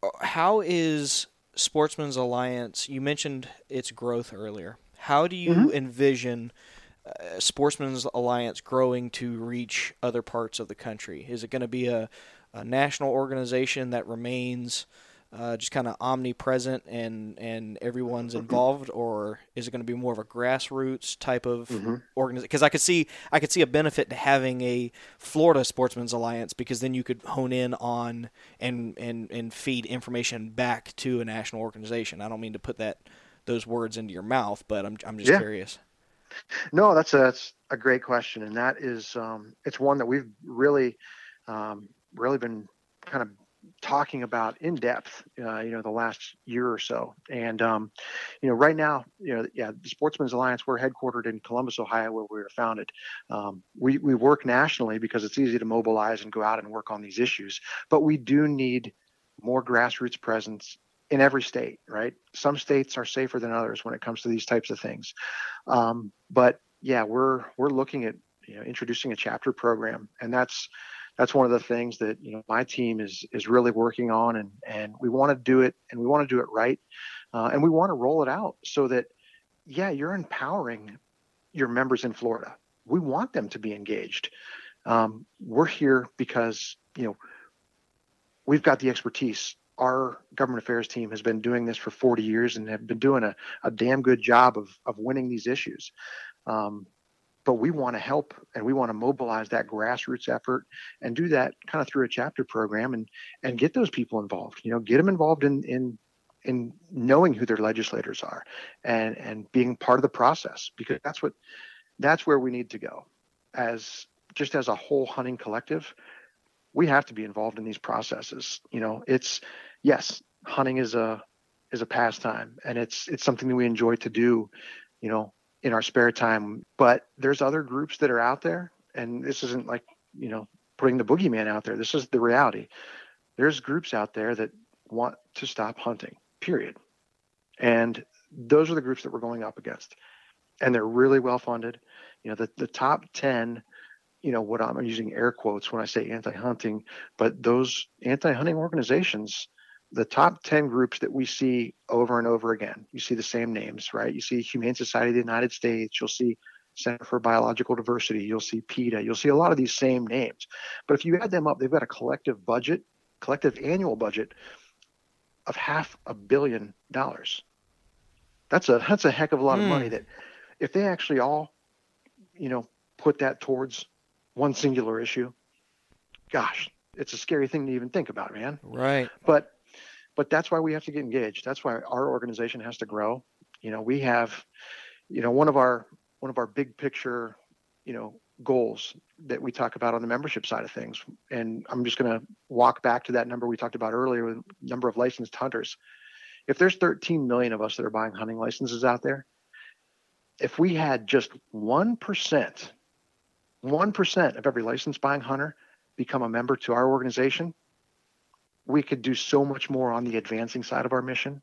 uh, how is Sportsmen's Alliance? You mentioned its growth earlier. How do you mm-hmm. envision uh, Sportsmen's Alliance growing to reach other parts of the country? Is it going to be a, a national organization that remains uh, just kind of omnipresent and and everyone's involved, or is it going to be more of a grassroots type of mm-hmm. organization? Because I could see I could see a benefit to having a Florida Sportsmen's Alliance because then you could hone in on and and and feed information back to a national organization. I don't mean to put that those words into your mouth, but I'm I'm just yeah. curious. No, that's a that's a great question, and that is um, it's one that we've really um, really been kind of talking about in depth, uh, you know, the last year or so. And, um, you know, right now, you know, yeah, the Sportsmen's Alliance, we're headquartered in Columbus, Ohio, where we were founded. Um, we, we work nationally because it's easy to mobilize and go out and work on these issues, but we do need more grassroots presence in every state, right? Some states are safer than others when it comes to these types of things. Um, but yeah, we're, we're looking at, you know, introducing a chapter program and that's, that's one of the things that you know my team is is really working on and and we want to do it and we want to do it right uh, and we want to roll it out so that yeah you're empowering your members in florida. We want them to be engaged. Um, we're here because you know we've got the expertise. Our government affairs team has been doing this for 40 years and have been doing a, a damn good job of, of winning these issues. Um, but we want to help and we want to mobilize that grassroots effort and do that kind of through a chapter program and and get those people involved you know get them involved in in in knowing who their legislators are and and being part of the process because that's what that's where we need to go. As just as a whole hunting collective we have to be involved in these processes you know it's yes hunting is a is a pastime and it's it's something that we enjoy to do you know in our spare time. But there's other groups that are out there, and this isn't like, you know, putting the boogeyman out there. This is the reality. There's groups out there that want to stop hunting, period. And those are the groups that we're going up against. And they're really well funded. You know, the, the top 10, you know, what I'm using air quotes when I say anti hunting, but those anti hunting organizations the top 10 groups that we see over and over again. You see the same names, right? You see Humane Society of the United States, you'll see Center for Biological Diversity, you'll see PETA, you'll see a lot of these same names. But if you add them up, they've got a collective budget, collective annual budget of half a billion dollars. That's a that's a heck of a lot mm. of money hmm. that if they actually all, you know, put that towards one singular issue, gosh, it's a scary thing to even think about, man. Right. But but that's why we have to get engaged. That's why our organization has to grow. You know, we have, you know, one of our one of our big picture, you know, goals that we talk about on the membership side of things. And I'm just going to walk back to that number we talked about earlier with number of licensed hunters. If there's 13 million of us that are buying hunting licenses out there, if we had just 1%, 1% of every licensed buying hunter become a member to our organization, we could do so much more on the advancing side of our mission.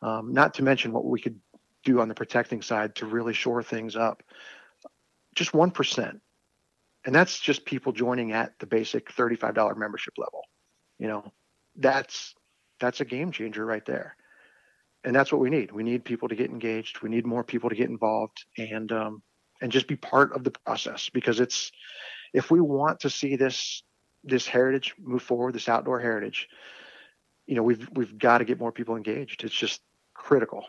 Um, not to mention what we could do on the protecting side to really shore things up. Just 1%. And that's just people joining at the basic $35 membership level. You know, that's that's a game changer right there. And that's what we need. We need people to get engaged. We need more people to get involved and um, and just be part of the process because it's if we want to see this this heritage move forward, this outdoor heritage, you know, we've we've got to get more people engaged. It's just critical.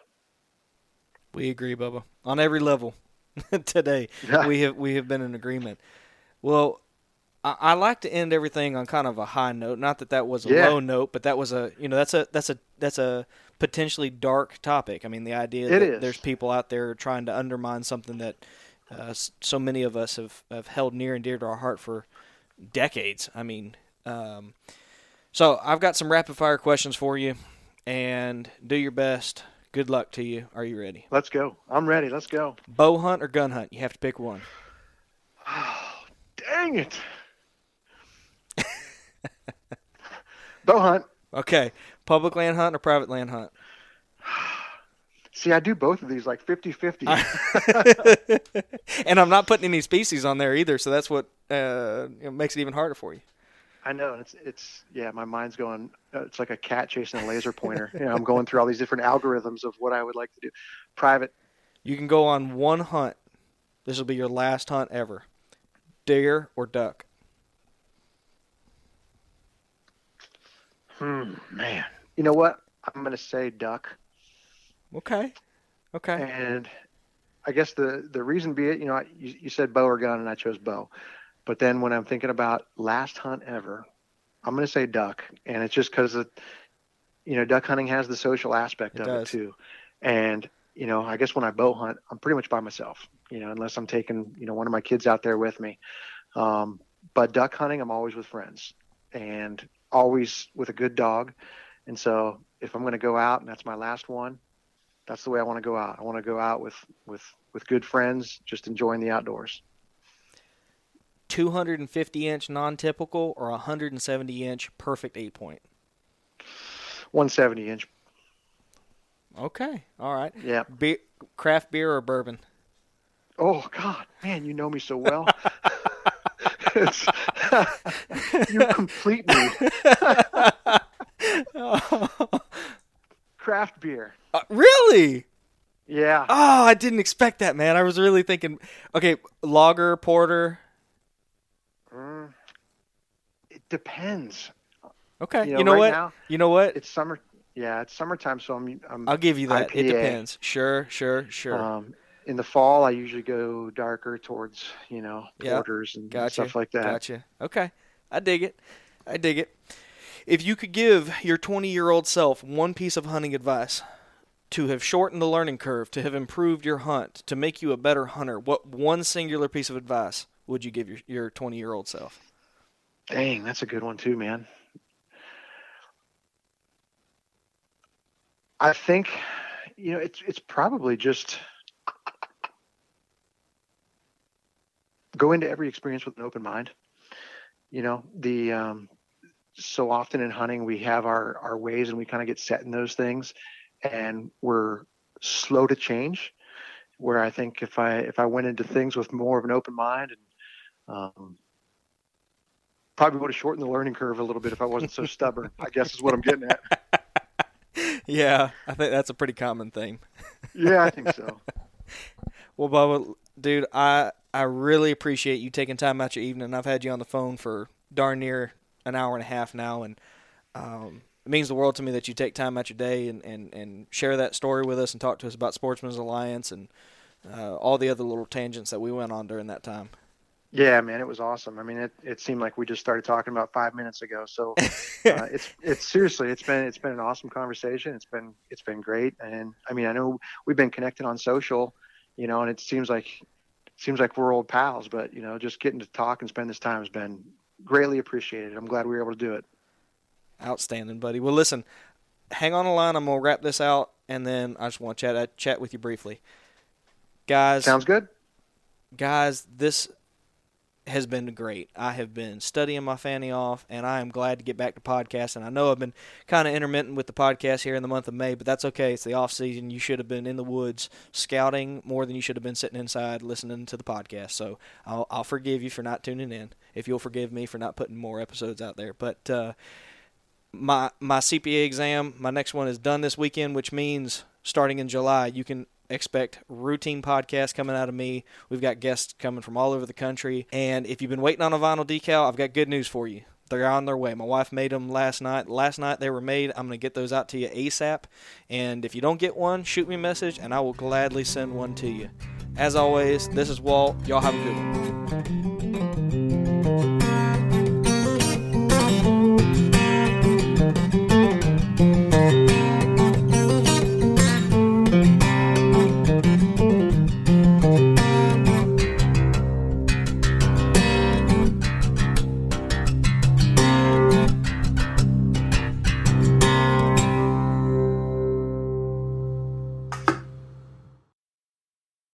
We agree, Bubba, on every level. [LAUGHS] Today, yeah. we have we have been in agreement. Well, I, I, like to end everything on kind of a high note. Not that that was a yeah. low note, but that was a you know that's a that's a that's a potentially dark topic. I mean, the idea it that is. there's people out there trying to undermine something that uh, so many of us have, have held near and dear to our heart for decades. I mean, um, so I've got some rapid fire questions for you, and do your best. Good luck to you. Are you ready? Let's go. I'm ready. Let's go. Bow hunt or gun hunt? You have to pick one. Oh, [SIGHS] dang it. [LAUGHS] Bow hunt. Okay. Public land hunt or private land hunt? See, I do both of these like 50 50. [LAUGHS] and I'm not putting any species on there either, so that's what uh, you know, makes it even harder for you. I know. and It's, it's, yeah, my mind's going, uh, it's like a cat chasing a laser pointer. you know, I'm going through all these different algorithms of what I would like to do. Private. You can go on one hunt. This will be your last hunt ever. Deer or duck? Hmm, man. You know what? I'm going to say duck. Okay. Okay. And I guess the the reason be it, you know, you, you said bow or gun, and I chose bow. But then when I'm thinking about last hunt ever, I'm going to say duck, and it's just because you know duck hunting has the social aspect It of does. it too. And you know, I guess when I bow hunt, I'm pretty much by myself. You know, unless I'm taking you know one of my kids out there with me. Um, but duck hunting, I'm always with friends, and always with a good dog. And so if I'm going to go out, and that's my last one, that's the way I want to go out. I want to go out with with with good friends, just enjoying the outdoors. 250 inch non typical or 170 inch perfect eight point? 170 inch. Okay. All right. Yeah. Be- craft beer or bourbon? Oh God, man, you know me so well. [LAUGHS] [LAUGHS] You complete me. [LAUGHS] Craft beer. Uh, really? Yeah. Oh, I didn't expect that, man. I was really thinking, okay, lager, porter. Mm, it depends. Okay. You You know, know, right what? now- you know what? It's summer. Yeah, it's summertime, so I'm. I'm I'll give you that. It depends. Sure, sure, sure. Um, in the fall, I usually go darker towards you know Yeah, porters and gotcha. stuff like that. Gotcha. Okay. I dig it. I dig it. If you could give your 20 year old self one piece of hunting advice to have shortened the learning curve, to have improved your hunt, to make you a better hunter, what one singular piece of advice would you give your, your 20 year old self? Dang, that's a good one too, man. I think, you know, it's it's probably just go into every experience with an open mind. You know, the um, so often in hunting we have our our ways and we kind of get set in those things, and we're slow to change. Where I think if I if I went into things with more of an open mind and um, probably would have shortened the learning curve a little bit if I wasn't so stubborn. I guess is what I'm getting at. [LAUGHS] Yeah, I think that's a pretty common thing. Yeah, I think so. [LAUGHS] Well, Bubba, dude, I I really appreciate you taking time out your evening. I've had you on the phone for darn near an hour and a half now, and um, it means the world to me that you take time out your day and, and, and share that story with us and talk to us about Sportsmen's Alliance and uh, all the other little tangents that we went on during that time. Yeah, man, it was awesome. I mean, it, it seemed like we just started talking about five minutes ago. So [LAUGHS] uh, it's it's seriously, it's been it's been an awesome conversation. It's been it's been great, and I mean, I know we've been connected on social, you know, and it seems like seems like we're old pals, but you know, just getting to talk and spend this time has been greatly appreciated. I'm glad we were able to do it. Outstanding, buddy. Well, listen, hang on the line. I'm gonna wrap this out, and then I just want to chat uh, chat with you briefly, guys. Sounds good. guys, this has been great. I have been studying my fanny off, and I am glad to get back to podcasting. I know I've been kind of intermittent with the podcast here in the month of May, but that's okay. It's the off season. You should have been in the woods scouting more than you should have been sitting inside listening to the podcast. So I'll, I'll forgive you for not tuning in. If you'll forgive me for not putting more episodes out there, but. Uh, my my CPA exam, my next one is done this weekend, which means starting in July, you can expect routine podcasts coming out of me. We've got guests coming from all over the country, and if you've been waiting on a vinyl decal, I've got good news for you. They're on their way. My wife made them last night. Last night they were made. I'm going to get those out to you ASAP. And if you don't get one, shoot me a message and I will gladly send one to you. As always, this is Walt. Y'all have a good one.